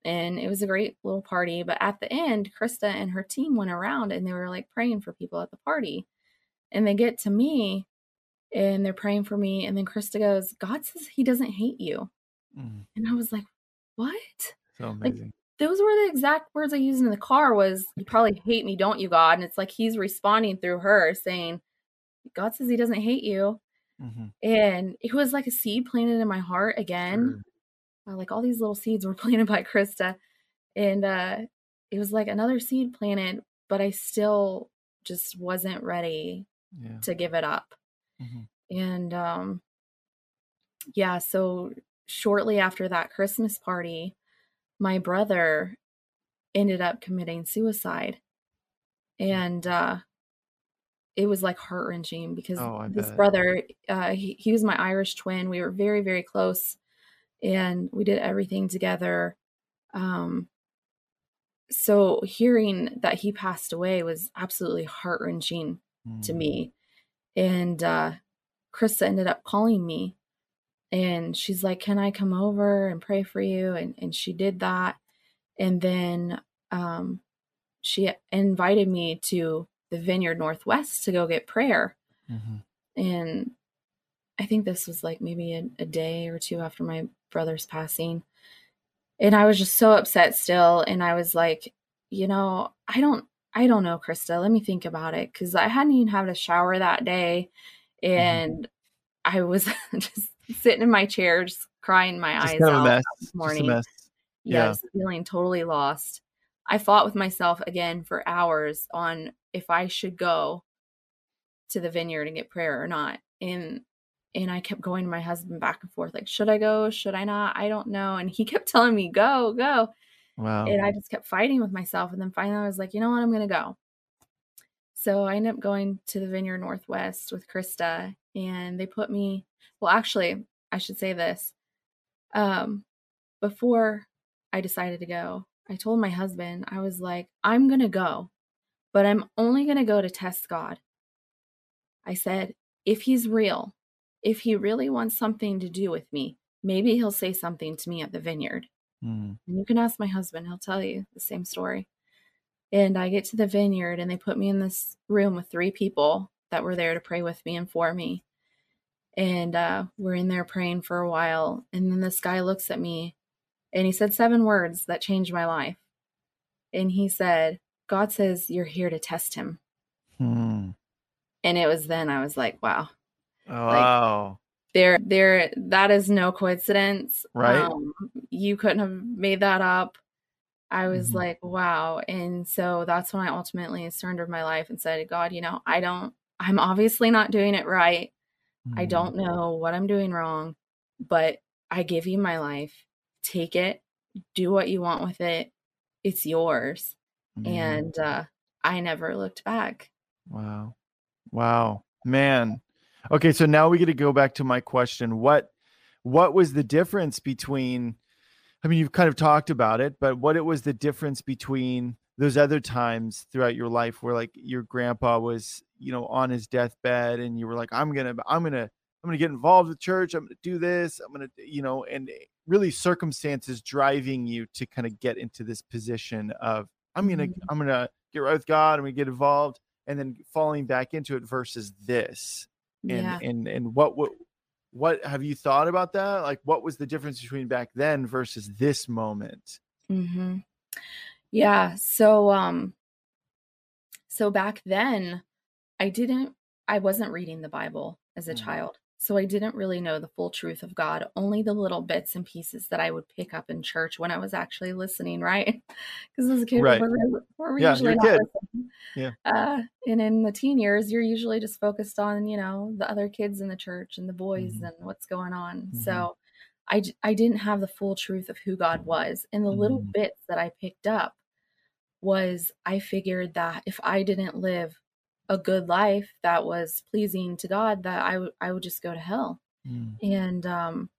and it was a great little party. But at the end, Christa and her team went around and they were like praying for people at the party. And they get to me and they're praying for me. And then Christa goes, God says he doesn't hate you. Mm. And I was like, What? So amazing. Like, those were the exact words I used in the car was you probably hate me, don't you, God? And it's like he's responding through her saying, God says he doesn't hate you. Mm-hmm. And it was like a seed planted in my heart again. Sure. Uh, like all these little seeds were planted by Christa. And uh, it was like another seed planted, but I still just wasn't ready yeah. to give it up. Mm-hmm. And um, yeah, so shortly after that Christmas party, my brother ended up committing suicide. And uh, it was like heart wrenching because oh, this bet. brother, uh, he, he was my Irish twin. We were very, very close and we did everything together. Um, so hearing that he passed away was absolutely heart wrenching mm. to me. And uh, Christa ended up calling me and she's like, Can I come over and pray for you? And, and she did that. And then um, she invited me to the Vineyard Northwest to go get prayer. Mm-hmm. And I think this was like maybe a, a day or two after my brother's passing. And I was just so upset still. And I was like, you know, I don't, I don't know, Christa. Let me think about it. Cause I hadn't even had a shower that day. Mm-hmm. And mm-hmm. I was just sitting in my chair, just crying my just eyes out this morning. Yes, yeah. feeling totally lost. I fought with myself again for hours on if I should go to the vineyard and get prayer or not. And and I kept going to my husband back and forth, like, should I go? Should I not? I don't know. And he kept telling me, go, go. Wow. And I just kept fighting with myself. And then finally I was like, you know what? I'm gonna go. So I ended up going to the Vineyard Northwest with Christa and they put me well actually I should say this. Um before I decided to go, I told my husband, I was like, I'm gonna go but I'm only going to go to test God. I said, if he's real, if he really wants something to do with me, maybe he'll say something to me at the vineyard. Mm. And you can ask my husband, he'll tell you the same story. And I get to the vineyard and they put me in this room with three people that were there to pray with me and for me. And uh, we're in there praying for a while. And then this guy looks at me and he said seven words that changed my life. And he said, God says you're here to test him. Hmm. And it was then I was like, wow. Oh, like, wow. There, there, that is no coincidence. Right. Um, you couldn't have made that up. I was mm-hmm. like, wow. And so that's when I ultimately surrendered my life and said, God, you know, I don't, I'm obviously not doing it right. Mm-hmm. I don't know what I'm doing wrong, but I give you my life. Take it, do what you want with it. It's yours. Mm-hmm. And uh, I never looked back. Wow. Wow. Man. Okay, so now we get to go back to my question. What what was the difference between I mean, you've kind of talked about it, but what it was the difference between those other times throughout your life where like your grandpa was, you know, on his deathbed and you were like, I'm gonna, I'm gonna, I'm gonna get involved with church. I'm gonna do this. I'm gonna, you know, and really circumstances driving you to kind of get into this position of I'm gonna mm-hmm. I'm gonna get right with God. I'm gonna get involved, and then falling back into it versus this. And yeah. and and what what what have you thought about that? Like, what was the difference between back then versus this moment? Mm-hmm. Yeah. So um. So back then, I didn't. I wasn't reading the Bible as a mm-hmm. child. So I didn't really know the full truth of God, only the little bits and pieces that I would pick up in church when I was actually listening, right? Because as a kid, right. we're, we're yeah, usually not listening. Yeah. Uh, and in the teen years, you're usually just focused on, you know, the other kids in the church and the boys mm-hmm. and what's going on. Mm-hmm. So I, I didn't have the full truth of who God was. And the mm-hmm. little bits that I picked up was I figured that if I didn't live a good life that was pleasing to God, that I would I would just go to hell. Mm. And um,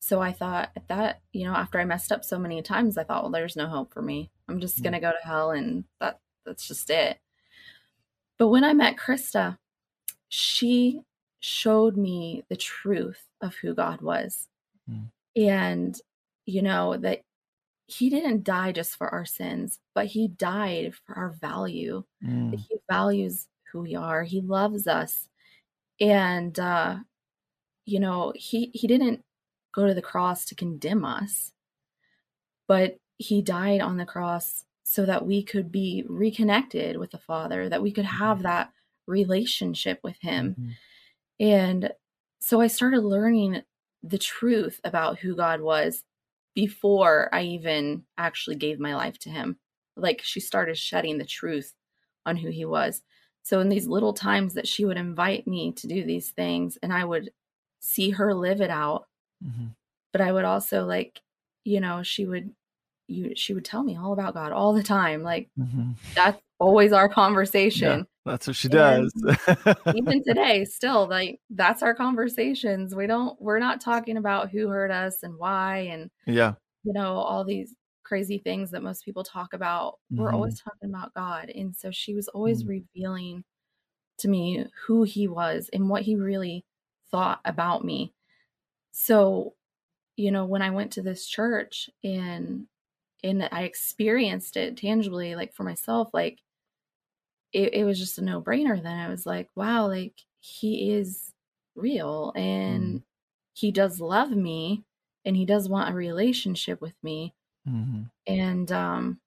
so I thought at that, you know, after I messed up so many times, I thought, well, there's no hope for me. I'm just mm. gonna go to hell, and that that's just it. But when I met Christa, she showed me the truth of who God was. Mm. And, you know, that he didn't die just for our sins, but he died for our value. Mm. He values who we are. He loves us. And uh you know, he he didn't go to the cross to condemn us, but he died on the cross so that we could be reconnected with the Father, that we could have mm-hmm. that relationship with him. Mm-hmm. And so I started learning the truth about who God was before I even actually gave my life to him. Like she started shedding the truth on who he was. So in these little times that she would invite me to do these things and I would see her live it out. Mm-hmm. But I would also like, you know, she would you she would tell me all about God all the time. Like mm-hmm. that's always our conversation. Yeah, that's what she does. even today, still like that's our conversations. We don't we're not talking about who hurt us and why and yeah, you know, all these crazy things that most people talk about. Mm-hmm. We're always talking about God. And so she was always mm-hmm. revealing to me who he was and what he really thought about me. So, you know, when I went to this church and and I experienced it tangibly, like for myself, like it, it was just a no brainer. Then I was like, wow, like he is real and mm. he does love me and he does want a relationship with me. Mm-hmm. And um,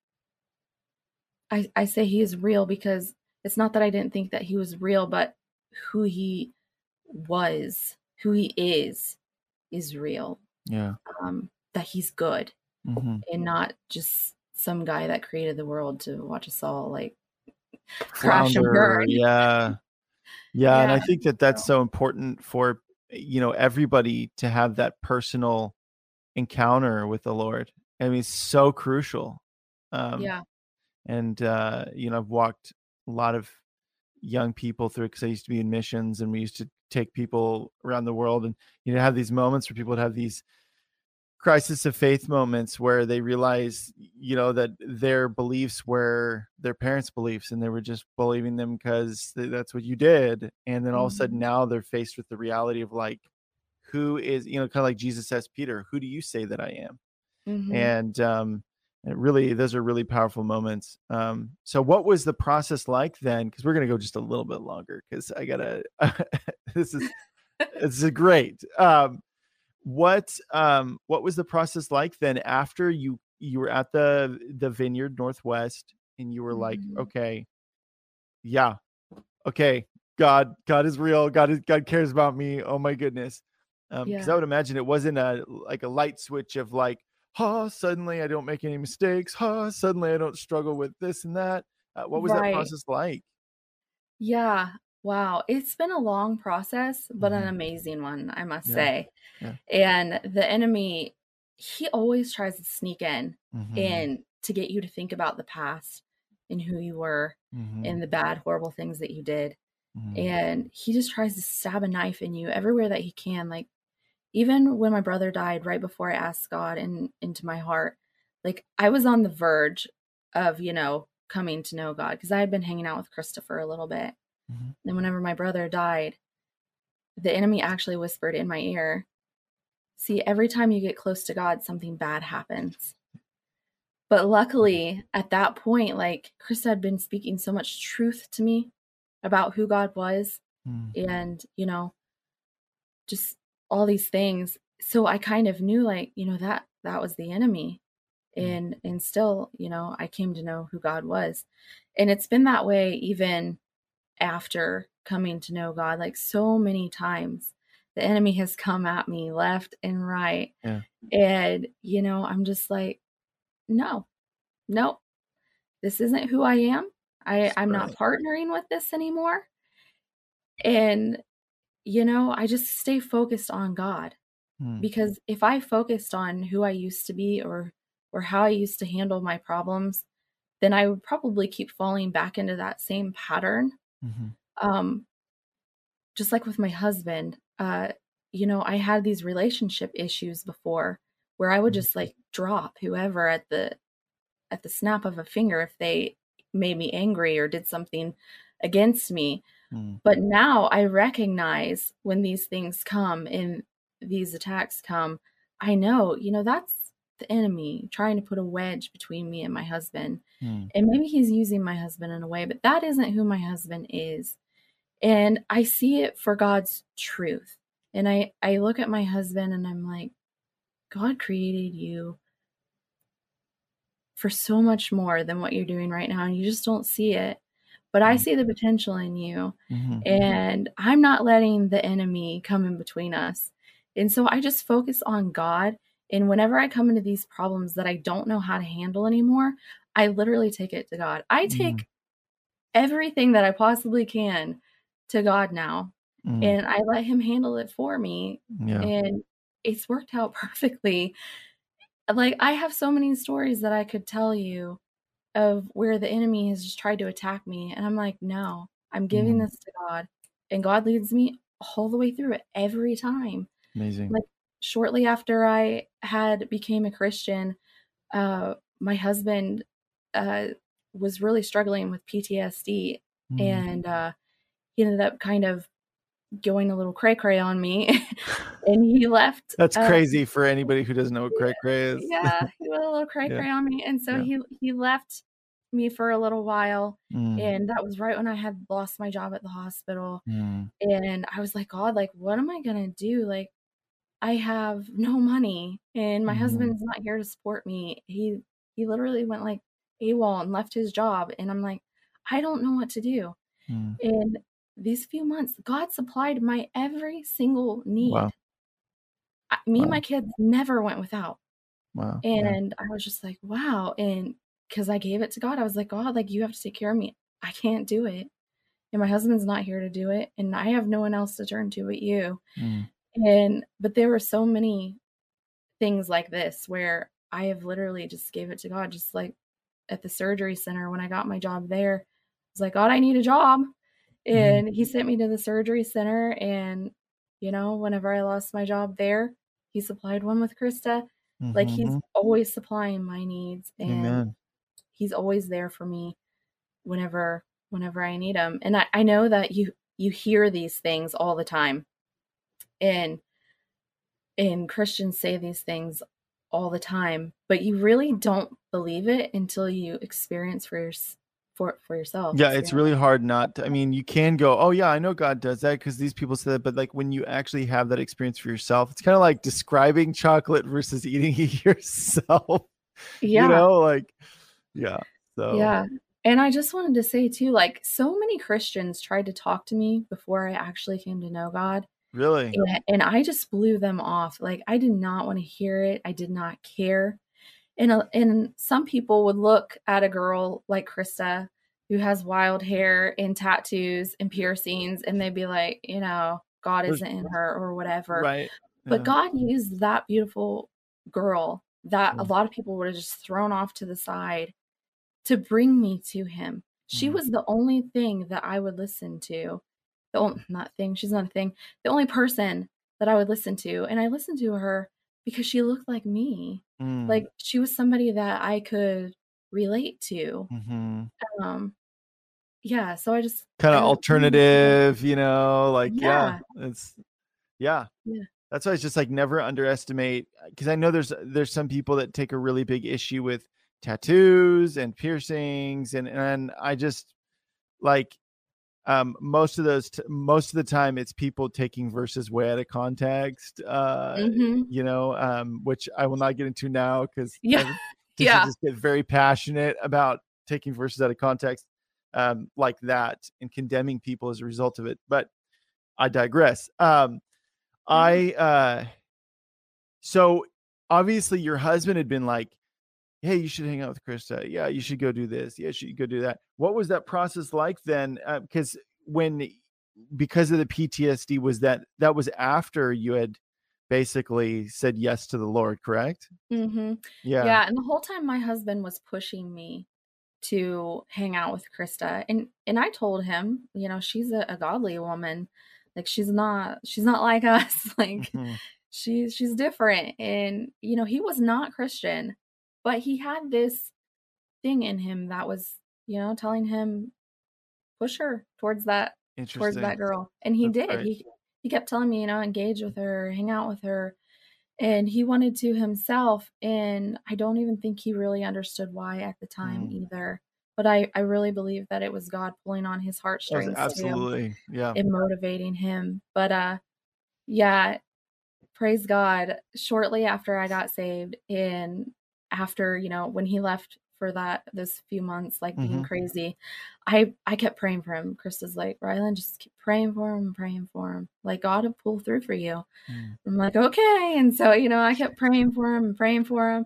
I, I say he is real because it's not that I didn't think that he was real, but who he was, who he is, is real. Yeah. Um, that he's good mm-hmm. and not just some guy that created the world to watch us all like crash and burn. Yeah. yeah. Yeah. And I think that that's so important for, you know, everybody to have that personal encounter with the Lord. I mean, so crucial. Um, yeah. And, uh, you know, I've walked a lot of young people through because I used to be in missions and we used to take people around the world and, you know, have these moments where people would have these crisis of faith moments where they realize you know that their beliefs were their parents beliefs and they were just believing them because that's what you did and then all mm-hmm. of a sudden mm-hmm. now they're faced with the reality of like who is you know kind of like jesus says peter who do you say that i am mm-hmm. and um and really those are really powerful moments um so what was the process like then because we're gonna go just a little bit longer because i gotta this is this is great um what um what was the process like then after you you were at the the vineyard northwest and you were like mm-hmm. okay yeah okay god god is real god is god cares about me oh my goodness um because yeah. i would imagine it wasn't a like a light switch of like ha huh, suddenly i don't make any mistakes ha huh, suddenly i don't struggle with this and that uh, what was right. that process like yeah Wow, it's been a long process, but an mm-hmm. amazing one, I must Yeah. say. Yeah. And the enemy, he always tries to sneak in hmm and to get you to think about the past and who you were hmm and the bad, horrible things that you did. hmm And he just tries to stab a knife in you everywhere that he can. Like, even when my brother died, right before I asked God in, into my heart, like I was on the verge of, you know, coming to know God because I had been hanging out with Christopher a little bit. Mm-hmm. And whenever my brother died, the enemy actually whispered in my ear, See, every time you get close to God, something bad happens. But luckily, at that point, like Chris had been speaking so much truth to me about who God was mm. and, you know, just all these things. So I kind of knew like, you know, that that was the enemy. Mm. And and still, you know, I came to know who God was. And it's been that way even after coming to know God. Like so many times, the enemy has come at me left and right. Yeah. And, you know, I'm just like, no, no, this isn't who I am. I, I'm right. not partnering with this anymore. And, you know, I just stay focused on God. Hmm. Because if I focused on who I used to be or or how I used to handle my problems, then I would probably keep falling back into that same pattern. Mm-hmm. Um, just like with my husband, uh, you know, I had these relationship issues before where I would Mhm. just like drop whoever at the at the snap of a finger if they made me angry or did something against me. Mm. But now I recognize when these things come and these attacks come, I know, you know, that's the enemy trying to put a wedge between me and my husband. Mm. And maybe he's using my husband in a way, but that isn't who my husband is. And I see it for God's truth. And I I look at my husband and I'm like, God created you for so much more than what you're doing right now and you just don't see it. But I Mm. see the potential in you Mhm. and I'm not letting the enemy come in between us. And so I just focus on God. And whenever I come into these problems that I don't know how to handle anymore, I literally take it to God. I take Mm. everything that I possibly can to God now, Mm. and I let Him handle it for me. Yeah. And it's worked out perfectly. Like, I have so many stories that I could tell you of where the enemy has just tried to attack me. And I'm like, no, I'm giving Mhm. this to God. And God leads me all the way through it every time. Amazing. Like, shortly after I had became a Christian, uh, my husband uh, was really struggling with PTSD. Mm. And uh, he ended up kind of going a little cray cray on me. and he left. That's uh, crazy for anybody who doesn't know what cray cray is. yeah, he went a little cray Yeah. cray on me, and so Yeah. he he left me for a little while, Mm. and that was right when I had lost my job at the hospital, Mm. and I was like, God, like, what am I gonna do? Like, I have no money, and my Mhm. husband's not here to support me. He he literally went like AWOL and left his job, and I'm like, I don't know what to do. Mm. And these few months, God supplied my every single need. Wow. I, me and my kids never went without. Wow. Yeah. And I was just like, wow. And because I gave it to God, I was like, God, like, you have to take care of me. I can't do it. And my husband's not here to do it. And I have no one else to turn to but you. Mm. And, but there were so many things like this where I have literally just gave it to God, just like at the surgery center when I got my job there. I was like, God, I need a job. Mm-hmm. And he sent me to the surgery center. And, you know, whenever I lost my job there, he supplied one with Christa like he's Mhm. always supplying my needs and Amen. he's always there for me whenever whenever i need him and I, I know that you you hear these things all the time and and christians say these things all the time but you really don't believe it until you experience for for for yourself Yeah, it's really hard not to. I mean, you can go, oh, yeah, I know God does that because these people say that. But like when you actually have that experience for yourself, it's kind of like describing chocolate versus eating it yourself. yeah You know, like, yeah. So, Yeah. And I just wanted to say too, like so many Christians tried to talk to me before I actually came to know God. really. And, and I just blew them off. Like I did not want to hear it. I did not care. And uh, and some people would look at a girl like Christa who has wild hair and tattoos and piercings and they'd be like, you know, God isn't in her or whatever. Right. But. God used that beautiful girl that a Mm. lot of people would have just thrown off to the side to bring me to him. She Mm. was the only thing that I would listen to. The only not thing, she's not a thing. The only person that I would listen to. And I listened to her because she looked like me. Mm. Like she was somebody that I could relate to. Mhm. Um yeah, so I just kind of alternative, you know, like yeah, Yeah. it's yeah. Yeah. That's why it's just like never underestimate because I know there's there's some people that take a really big issue with tattoos and piercings and and I just like um most of those t- most of the time it's people taking verses way out of context uh Mhm. you know um which I will not get into now because Yeah. Yeah. just get very passionate about taking verses out of context um, like that and condemning people as a result of it. But I digress. Um, I uh, so obviously your husband had been like, "Hey, you should hang out with Christa. Yeah, you should go do this. Yeah, you should go do that." What was that process like then? Because when because of the PTSD, was that that was after you had basically said yes to the Lord, correct? Mm-hmm. Yeah. Yeah, and the whole time my husband was pushing me to hang out with Christa. And and I told him, you know, she's a, a godly woman. Like she's not she's not like us. like Mhm. she's she's different. And you know, he was not Christian, but he had this thing in him that was, you know, telling him push her towards that towards that girl. And he That's did. great. He he kept telling me, you know, engage with her, hang out with her. And he wanted to himself. And I don't even think he really understood why at the time Mm. either. But I, I really believe that it was God pulling on his heartstrings too absolutely. Yeah. and motivating him. But uh yeah, praise God. Shortly after I got saved and after, you know, when he left for that those few months, like being Mhm. crazy, I I kept praying for him. Christa's like, Rylan, just keep praying for him, praying for him. Like God will pull through for you. Mm. I'm like, okay. And so, you know, I kept praying for him and praying for him.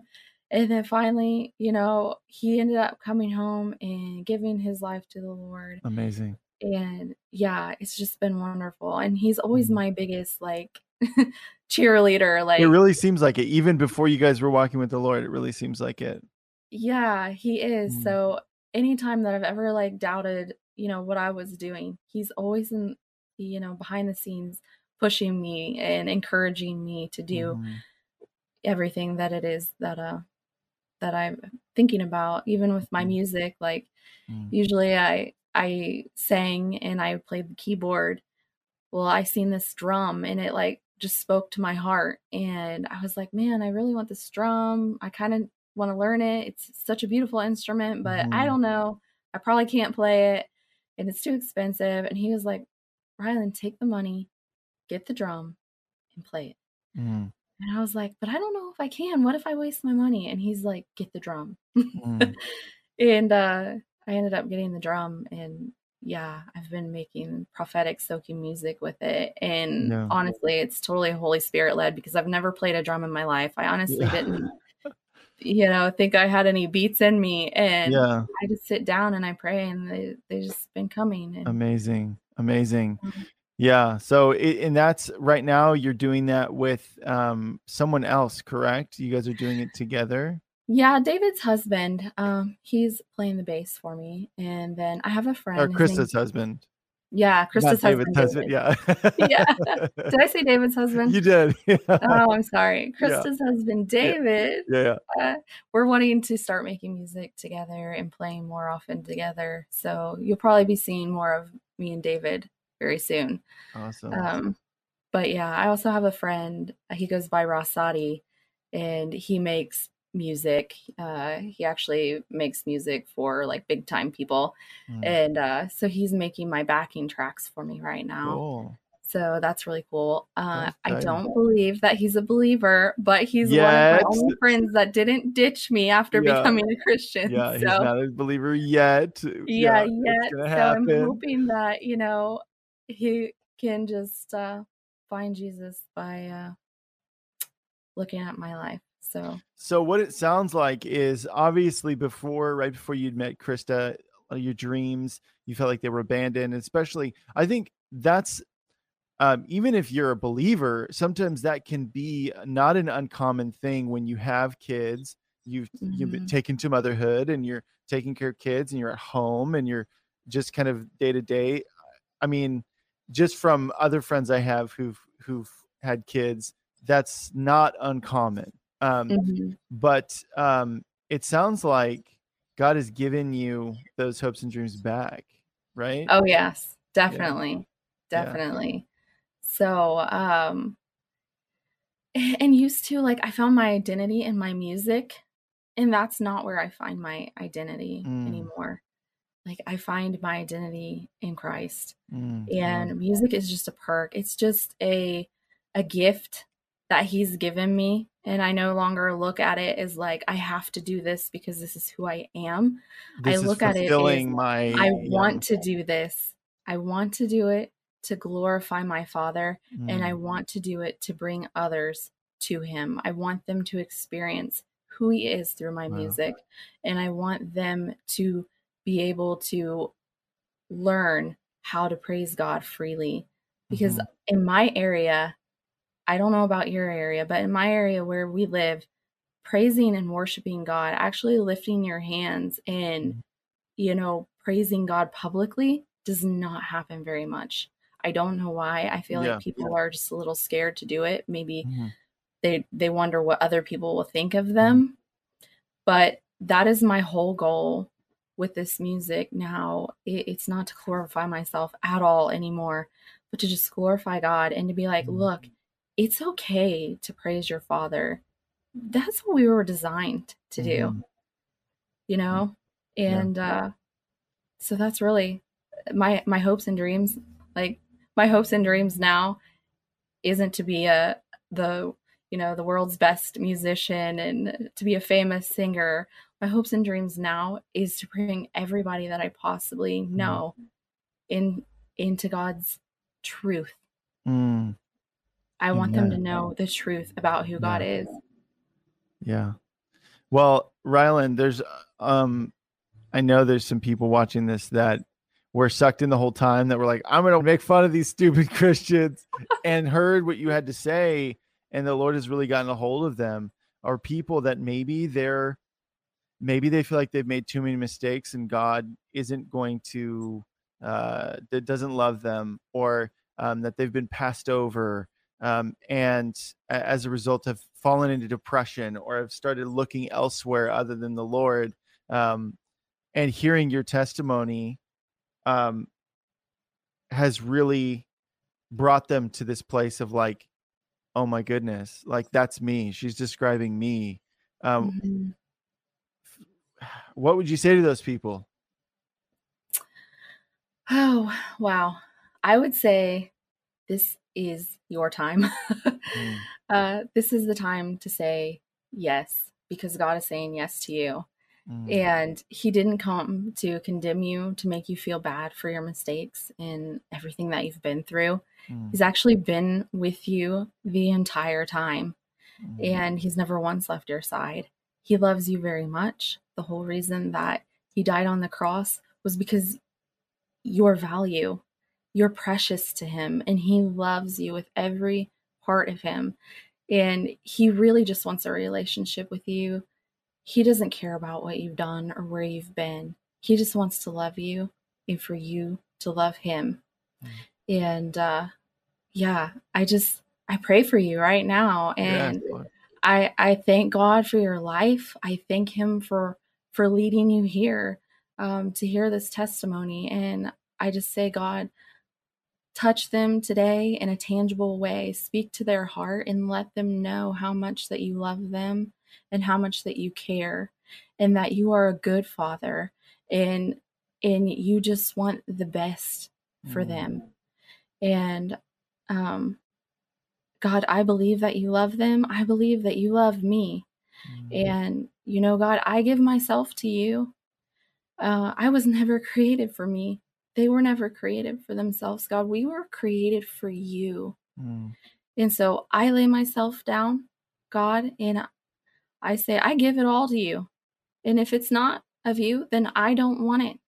And then finally, you know, he ended up coming home and giving his life to the Lord Amazing. and yeah it's just been wonderful and he's always Mhm. my biggest like cheerleader like It really seems like it. Even before you guys were walking with the Lord, it really seems like it. yeah he is Mm. so anytime that i've ever like doubted you know what i was doing he's always in you know behind the scenes pushing me and encouraging me to do Mhm. everything that it is that uh that i'm thinking about even with my Mm. music like Mm. usually i i sang and i played the keyboard well i seen this drum and it like just spoke to my heart and i was like man i really want this drum. I kind of want to learn it. It's such a beautiful instrument but i Mhm. don't know. I probably can't play it and it's too expensive. And he was like rylan take the money get the drum and play it. Mm. and i was like but i don't know if i can. What if i waste my money? And he's like get the drum. Mm. and uh i ended up getting the drum and yeah i've been making prophetic soaking music with it and Yeah. honestly it's totally holy spirit led because i've never played a drum in my life i honestly Yeah. didn't you know think i had any beats in me and Yeah. i just sit down and i pray and they they just been coming and Amazing. Amazing. Mhm. Yeah. So, it, and that's right now you're doing that with um, someone else, correct? You guys are doing it together. Yeah david's husband um he's playing the bass for me and then i have a friend Or name's- Christa's husband. yeah christa's husband, husband. Yeah. Yeah. did i say david's husband You did. Yeah. oh i'm sorry Yeah. husband david yeah. uh, we're wanting to start making music together and playing more often together. So you'll probably be seeing more of me and David very soon. Awesome. Um, but yeah, I also have a friend. uh, He goes by Rossati, and he makes music. Uh, he actually makes music for like big time people, Mm. and uh, so he's making my backing tracks for me right now. Cool. So that's really cool. Uh, I don't believe that he's a believer, but he's Yet. one of my only friends that didn't ditch me after Yeah. becoming a Christian. Yeah. He's not a believer yet. yeah, it's yet. So I'm hoping that you know he can just uh, find Jesus by uh, looking at my life. So So what it sounds like is obviously before, right before you'd met Christa, uh, your dreams, you felt like they were abandoned. Especially, I think that's um, even if you're a believer, sometimes that can be not an uncommon thing when you have kids. You've you've been Mhm. taken to motherhood, and you're taking care of kids, and you're at home, and you're just kind of day to day. I mean, just from other friends I have who've who've had kids, that's not uncommon. Um, mhm. but um, it sounds like God has given you those hopes and dreams back, right? oh yes, definitely, Yeah. definitely. So um, and used to like I found my identity in my music, and that's not where I find my identity Mm. anymore. Like I find my identity in Christ. Mm, and music is just a perk it's just a a gift that he's given me and i no longer look at it as like i have to do this because this is who i am I This is look at it as, my. i yeah, want to do this i want to do it to glorify my father and i mm, want to do it to bring others to him i want them to experience who he is through my Wow. music and i want them to be able to learn how to praise God freely. Because mhm, in my area, I don't know about your area, but in my area where we live, praising and worshiping God, actually lifting your hands and you know, praising God publicly does not happen very much. I don't know why. I feel Yeah. like people are just a little scared to do it. Maybe Mhm. they they wonder what other people will think of them. But that is my whole goal with this music now. It, it's not to glorify myself at all anymore, but to just glorify God and to be like, Mhm. look, it's okay to praise your Father. That's what we were designed to do Mhm. you know Yeah. and uh so that's really my my hopes and dreams like my hopes and dreams now isn't to be a the you know the world's best musician and to be a famous singer my hopes and dreams now is to bring everybody that i possibly Mm-hmm. know in into god's truth Mm, i want them to know the truth about who god is. Yeah. Well, Rylan, there's um I know there's some people watching this that were sucked in the whole time that were like, I'm gonna make fun of these stupid Christians and heard what you had to say, and the Lord has really gotten a hold of them, are people that maybe they're maybe they feel like they've made too many mistakes and God isn't going to uh that doesn't love them or um, that they've been passed over um, and as a result have fallen into depression or have started looking elsewhere other than the Lord. Um, and hearing your testimony um, has really brought them to this place of like, oh my goodness, like that's me. She's describing me. Um, Mhm. what would you say to those people? Oh, wow. I would say this is your time. Mm. uh, this is the time to say yes because God is saying yes to you. Mm, And He didn't come to condemn you, to make you feel bad for your mistakes and everything that you've been through. mm, He's actually been with you the entire time mm, and he's never once left your side. He loves you very much. The whole reason that he died on the cross was because your value, you're precious to him, and he loves you with every part of him. And he really just wants a relationship with you. He doesn't care about what you've done or where you've been. He just wants to love you and for you to love him. And uh yeah, I just I pray for you right now and Lord. I I thank God for your life. I thank him for for leading you here um to hear this testimony and I just say God touch them today in a tangible way. Speak to their heart and let them know how much that you love them and how much that you care and that you are a good father and and you just want the best for Mm. them. And um God, I believe that you love them. I believe that you love me. Mm. And, you know, God, I give myself to you. Uh, I was never created for me. They were never created for themselves, God. We were created for you. Mm. And so I lay myself down, God, and I say, I give it all to you. And if it's not of you, then I don't want it.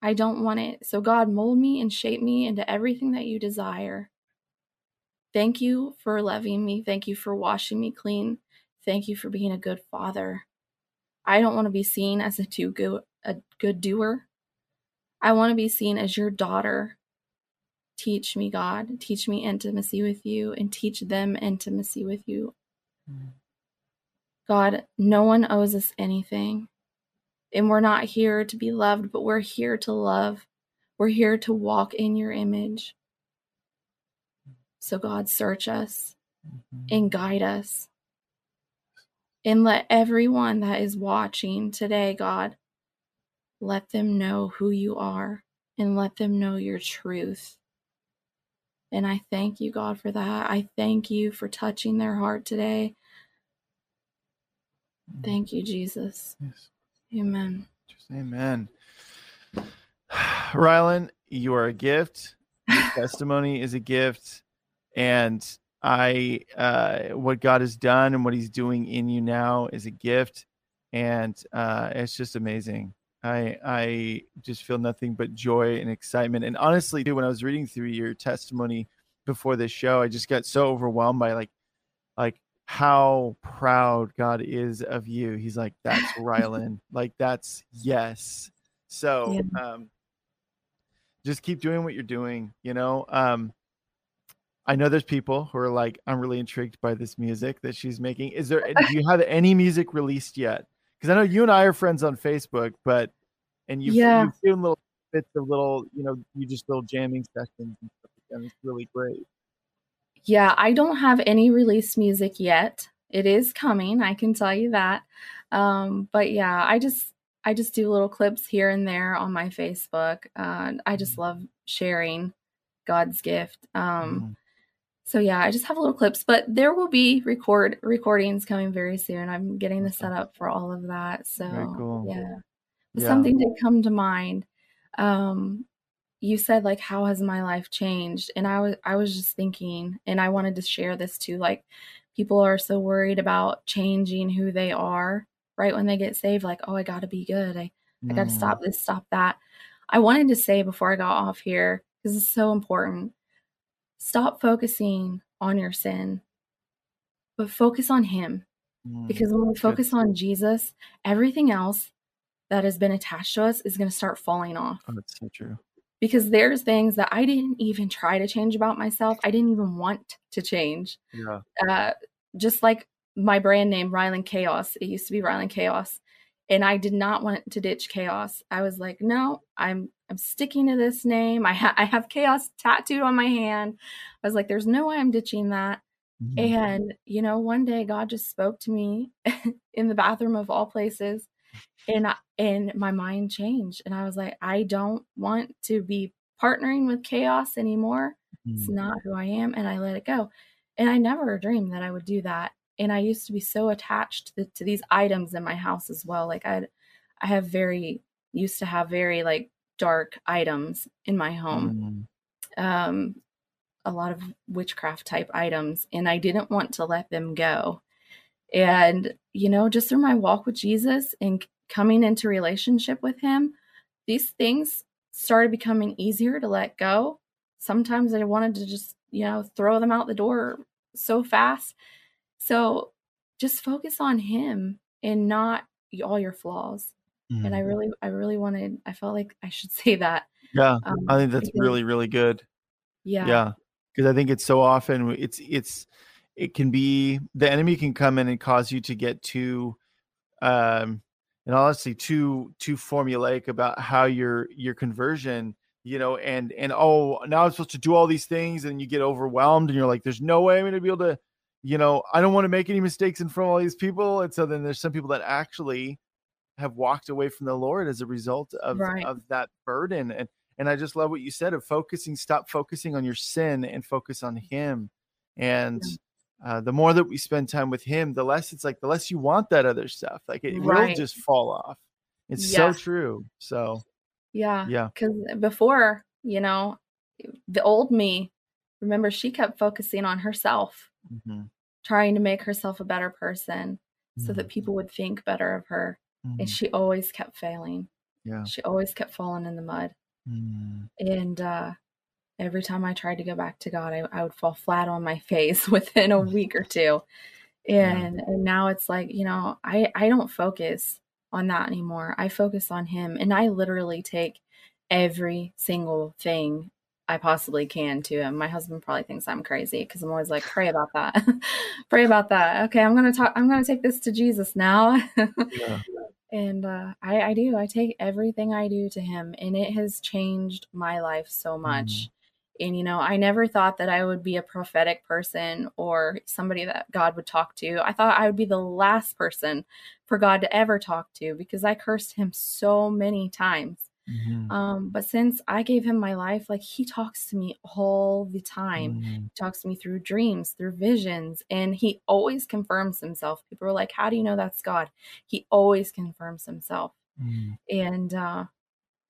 I don't want it. So, God, mold me and shape me into everything that you desire. Thank you for loving me. Thank you for washing me clean. Thank you for being a good father. I don't want to be seen as a too good a good doer. I want to be seen as your daughter. Teach me, God. Teach me intimacy with you and teach them intimacy with you. God, no one owes us anything. And we're not here to be loved, but we're here to love. We're here to walk in your image. So, God, search us Mhm. and guide us. And let everyone that is watching today, God, let them know who you are and let them know your truth. And I thank you, God, for that. I thank you for touching their heart today. Mm. Thank you, Jesus. Yes. Amen. Just Amen. Rylan, you are a gift. Your testimony is a gift. And I uh what God has done and what he's doing in you now is a gift. And uh it's just amazing. I I just feel nothing but joy and excitement. And honestly, too, when I was reading through your testimony before this show, I just got so overwhelmed by like like how proud God is of you. He's like, that's Rylan. like that's yes. So yeah. um, just keep doing what you're doing. You know, um, I know there's people who are like, I'm really intrigued by this music that she's making. Is there? do you have any music released yet? Because I know you and I are friends on Facebook, but and you've, yeah. you've doing little bits of little, you know, you just little jamming sessions and stuff, and it's really great. Yeah, I don't have any released music yet. It is coming, I can tell you that. Um, but yeah, I just I just do little clips here and there on my Facebook. Uh, I just mm-hmm. love sharing God's gift. Um, mm-hmm. So yeah, I just have little clips, but there will be record recordings coming very soon. I'm getting the setup for all of that. So cool. yeah. yeah. something did come to mind. Um, you said like, how has my life changed? And I was I was just thinking, and I wanted to share this too. Like, people are so worried about changing who they are right when they get saved like oh i gotta be good i, I gotta stop mm. this stop that i wanted to say before i got off here because it's so important stop focusing on your sin but focus on him mm. because when we focus Good. on jesus everything else that has been attached to us is going to start falling off oh, that's so true because there's things that I didn't even try to change about myself. I didn't even want to change. Yeah. Uh, just like my brand name Rylan Chaos. It used to be Rylan Chaos. And I did not want to ditch chaos. I was like, no, I'm I'm sticking to this name. I, ha- I have chaos tattooed on my hand. I was like, there's no way I'm ditching that. Mm-hmm. And you know, one day God just spoke to me in the bathroom of all places, and I, and my mind changed, and I was like, I don't want to be partnering with chaos anymore. Mm-hmm. It's not who I am, and I let it go. And I never dreamed that I would do that and I used to be so attached to, the, to these items in my house as well. Like I, I have very used to have very like dark items in my home, mm. um, a lot of witchcraft type items, and I didn't want to let them go. And you know, just through my walk with Jesus and coming into relationship with Him, these things started becoming easier to let go. Sometimes I wanted to just you know throw them out the door so fast so just focus on him and not all your flaws. Mm. And I mm-hmm. really, I really wanted, I felt like I should say that. Yeah. Um, I think that's because, really, really good. Yeah. Yeah. Cause I think it's so often it's, it's, it can be the enemy can come in and cause you to get too, um, and honestly too too formulaic about how your your conversion you know and and oh now i'm supposed to do all these things and you get overwhelmed and you're like there's no way i'm going to be able to you know, I don't want to make any mistakes in front of all these people. And so then there's some people that actually have walked away from the Lord as a result of, right. of that burden. And and I just love what you said of focusing, stop focusing on your sin and focus on him. And uh, the more that we spend time with him, the less it's like the less you want that other stuff. Like it right. will just fall off. It's yeah. so true. So yeah. Yeah. Because before, you know, the old me, remember she kept focusing on herself mm-hmm. trying to make herself a better person mm-hmm. so that mm-hmm. people would think better of her. Mm-hmm. And she always kept failing. Yeah. She always kept falling in the mud. Mm-hmm. And uh, every time I tried to go back to God, I, I would fall flat on my face within a week or two. And, yeah. and now it's like, you know, I, I don't focus on that anymore. I focus on Him. And I literally take every single thing I possibly can to him. My husband probably thinks I'm crazy because I'm always like, pray about that. pray about that. Okay, I'm gonna talk I'm gonna take this to Jesus now. yeah. And uh, I, I do. I take everything I do to him and it has changed my life so much. Mm. And you know, I never thought that I would be a prophetic person or somebody that God would talk to. I thought I would be the last person for God to ever talk to because I cursed him so many times Mm-hmm. Um, but since I gave him my life, like he talks to me all the time. Mm-hmm. He talks to me through dreams, through visions, and he always confirms himself. People are like, How do you know that's God? He always confirms himself. Mm-hmm. And uh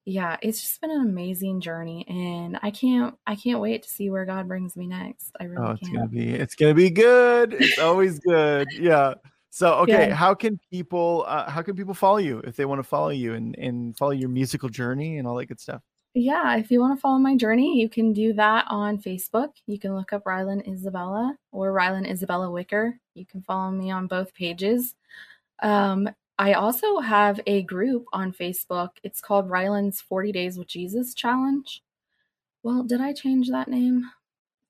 yeah, it's just been an amazing journey and I can't I can't wait to see where God brings me next. I really oh, it's can't. gonna be it's gonna be good. It's always good. Yeah. So okay, yeah. how can people uh, how can people follow you if they want to follow you and and follow your musical journey and all that good stuff? Yeah, if you want to follow my journey, you can do that on Facebook. You can look up Rylan Isabella or Rylan Isabella Wicker. You can follow me on both pages. Um, I also have a group on Facebook. It's called Rylan's 40 Days with Jesus Challenge. Well, did I change that name?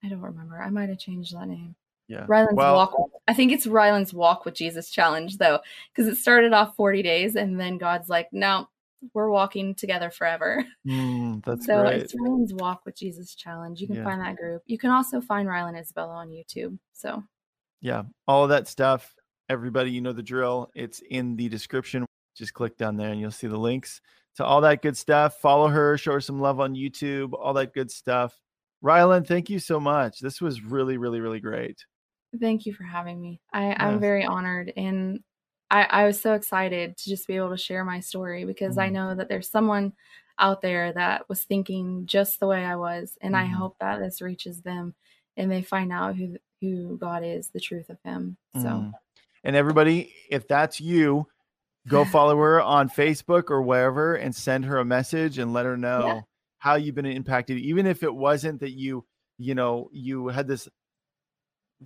I don't remember. I might have changed that name. Yeah. Rylan's well, Walk. I think it's Rylan's Walk with Jesus Challenge, though, because it started off 40 days and then God's like, no, we're walking together forever. mm, that's so great. it's Rylan's Walk with Jesus Challenge. You can Yeah. find that group. You can also find Rylan Isabella on YouTube. So Yeah, all of that stuff. Everybody, you know the drill. It's in the description. Just click down there and you'll see the links to all that good stuff. Follow her, show her some love on YouTube, all that good stuff. Rylan, thank you so much. This was really, really, really great. Thank you for having me. I, Yes. I'm very honored and I, I was so excited to just be able to share my story because I Mhm. know that there's someone out there that was thinking just the way I was. And I Mhm. hope that this reaches them and they find out who who God is, the truth of him. So Mm. And everybody, if that's you, go follow her on Facebook or wherever and send her a message and let her know how you've been impacted. Even if it wasn't that you, you know, you had this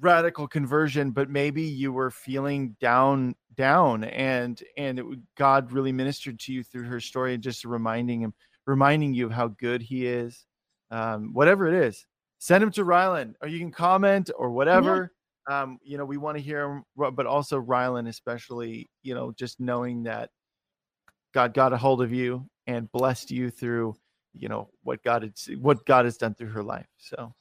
radical conversion, but maybe you were feeling down, down, and and it, God really ministered to you through her story and just reminding him, reminding you of how good He is. Um, whatever it is, send him to Rylan, or you can comment or whatever um, you know, we want to hear him, but also Rylan, especially, you know, just knowing that God got a hold of you and blessed you through, you know, what God had, what God has done through her life. So,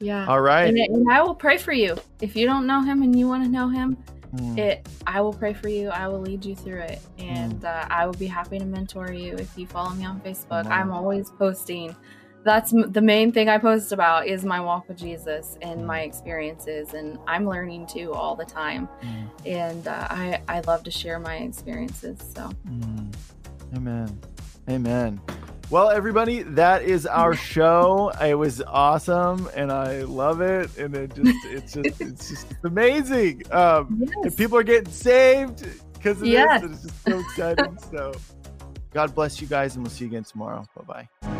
yeah. all right. And, and I will pray for you. If you don't know him and you want to know him, Mm, it I will pray for you. I will lead you through it, and uh, I will be happy to mentor you if you follow me on Facebook. Wow. I'm always posting. That's m- the main thing I post about is my walk with Jesus and my experiences, and I'm learning too all the time. mm, And uh, I I love to share my experiences. So mm. Amen. Amen. Well, everybody, that is our show. It was awesome, and I love it. And it just, it's just, it's just amazing. Um, yes, and people are getting saved because of Yes. this. And it's just so exciting. so, God bless you guys, and we'll see you again tomorrow. Bye bye.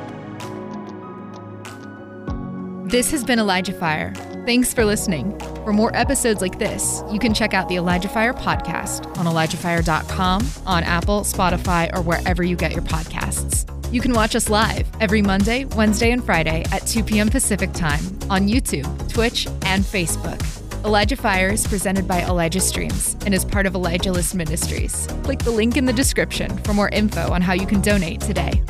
This has been Elijah Fire. Thanks for listening. For more episodes like this, you can check out the Elijah Fire podcast on ElijahFire.com, on Apple, Spotify, or wherever you get your podcasts. You can watch us live every Monday, Wednesday, and Friday at 2 p.m. Pacific Time on YouTube, Twitch, and Facebook. Elijah Fire is presented by Elijah Streams and is part of Elijah List Ministries. Click the link in the description for more info on how you can donate today.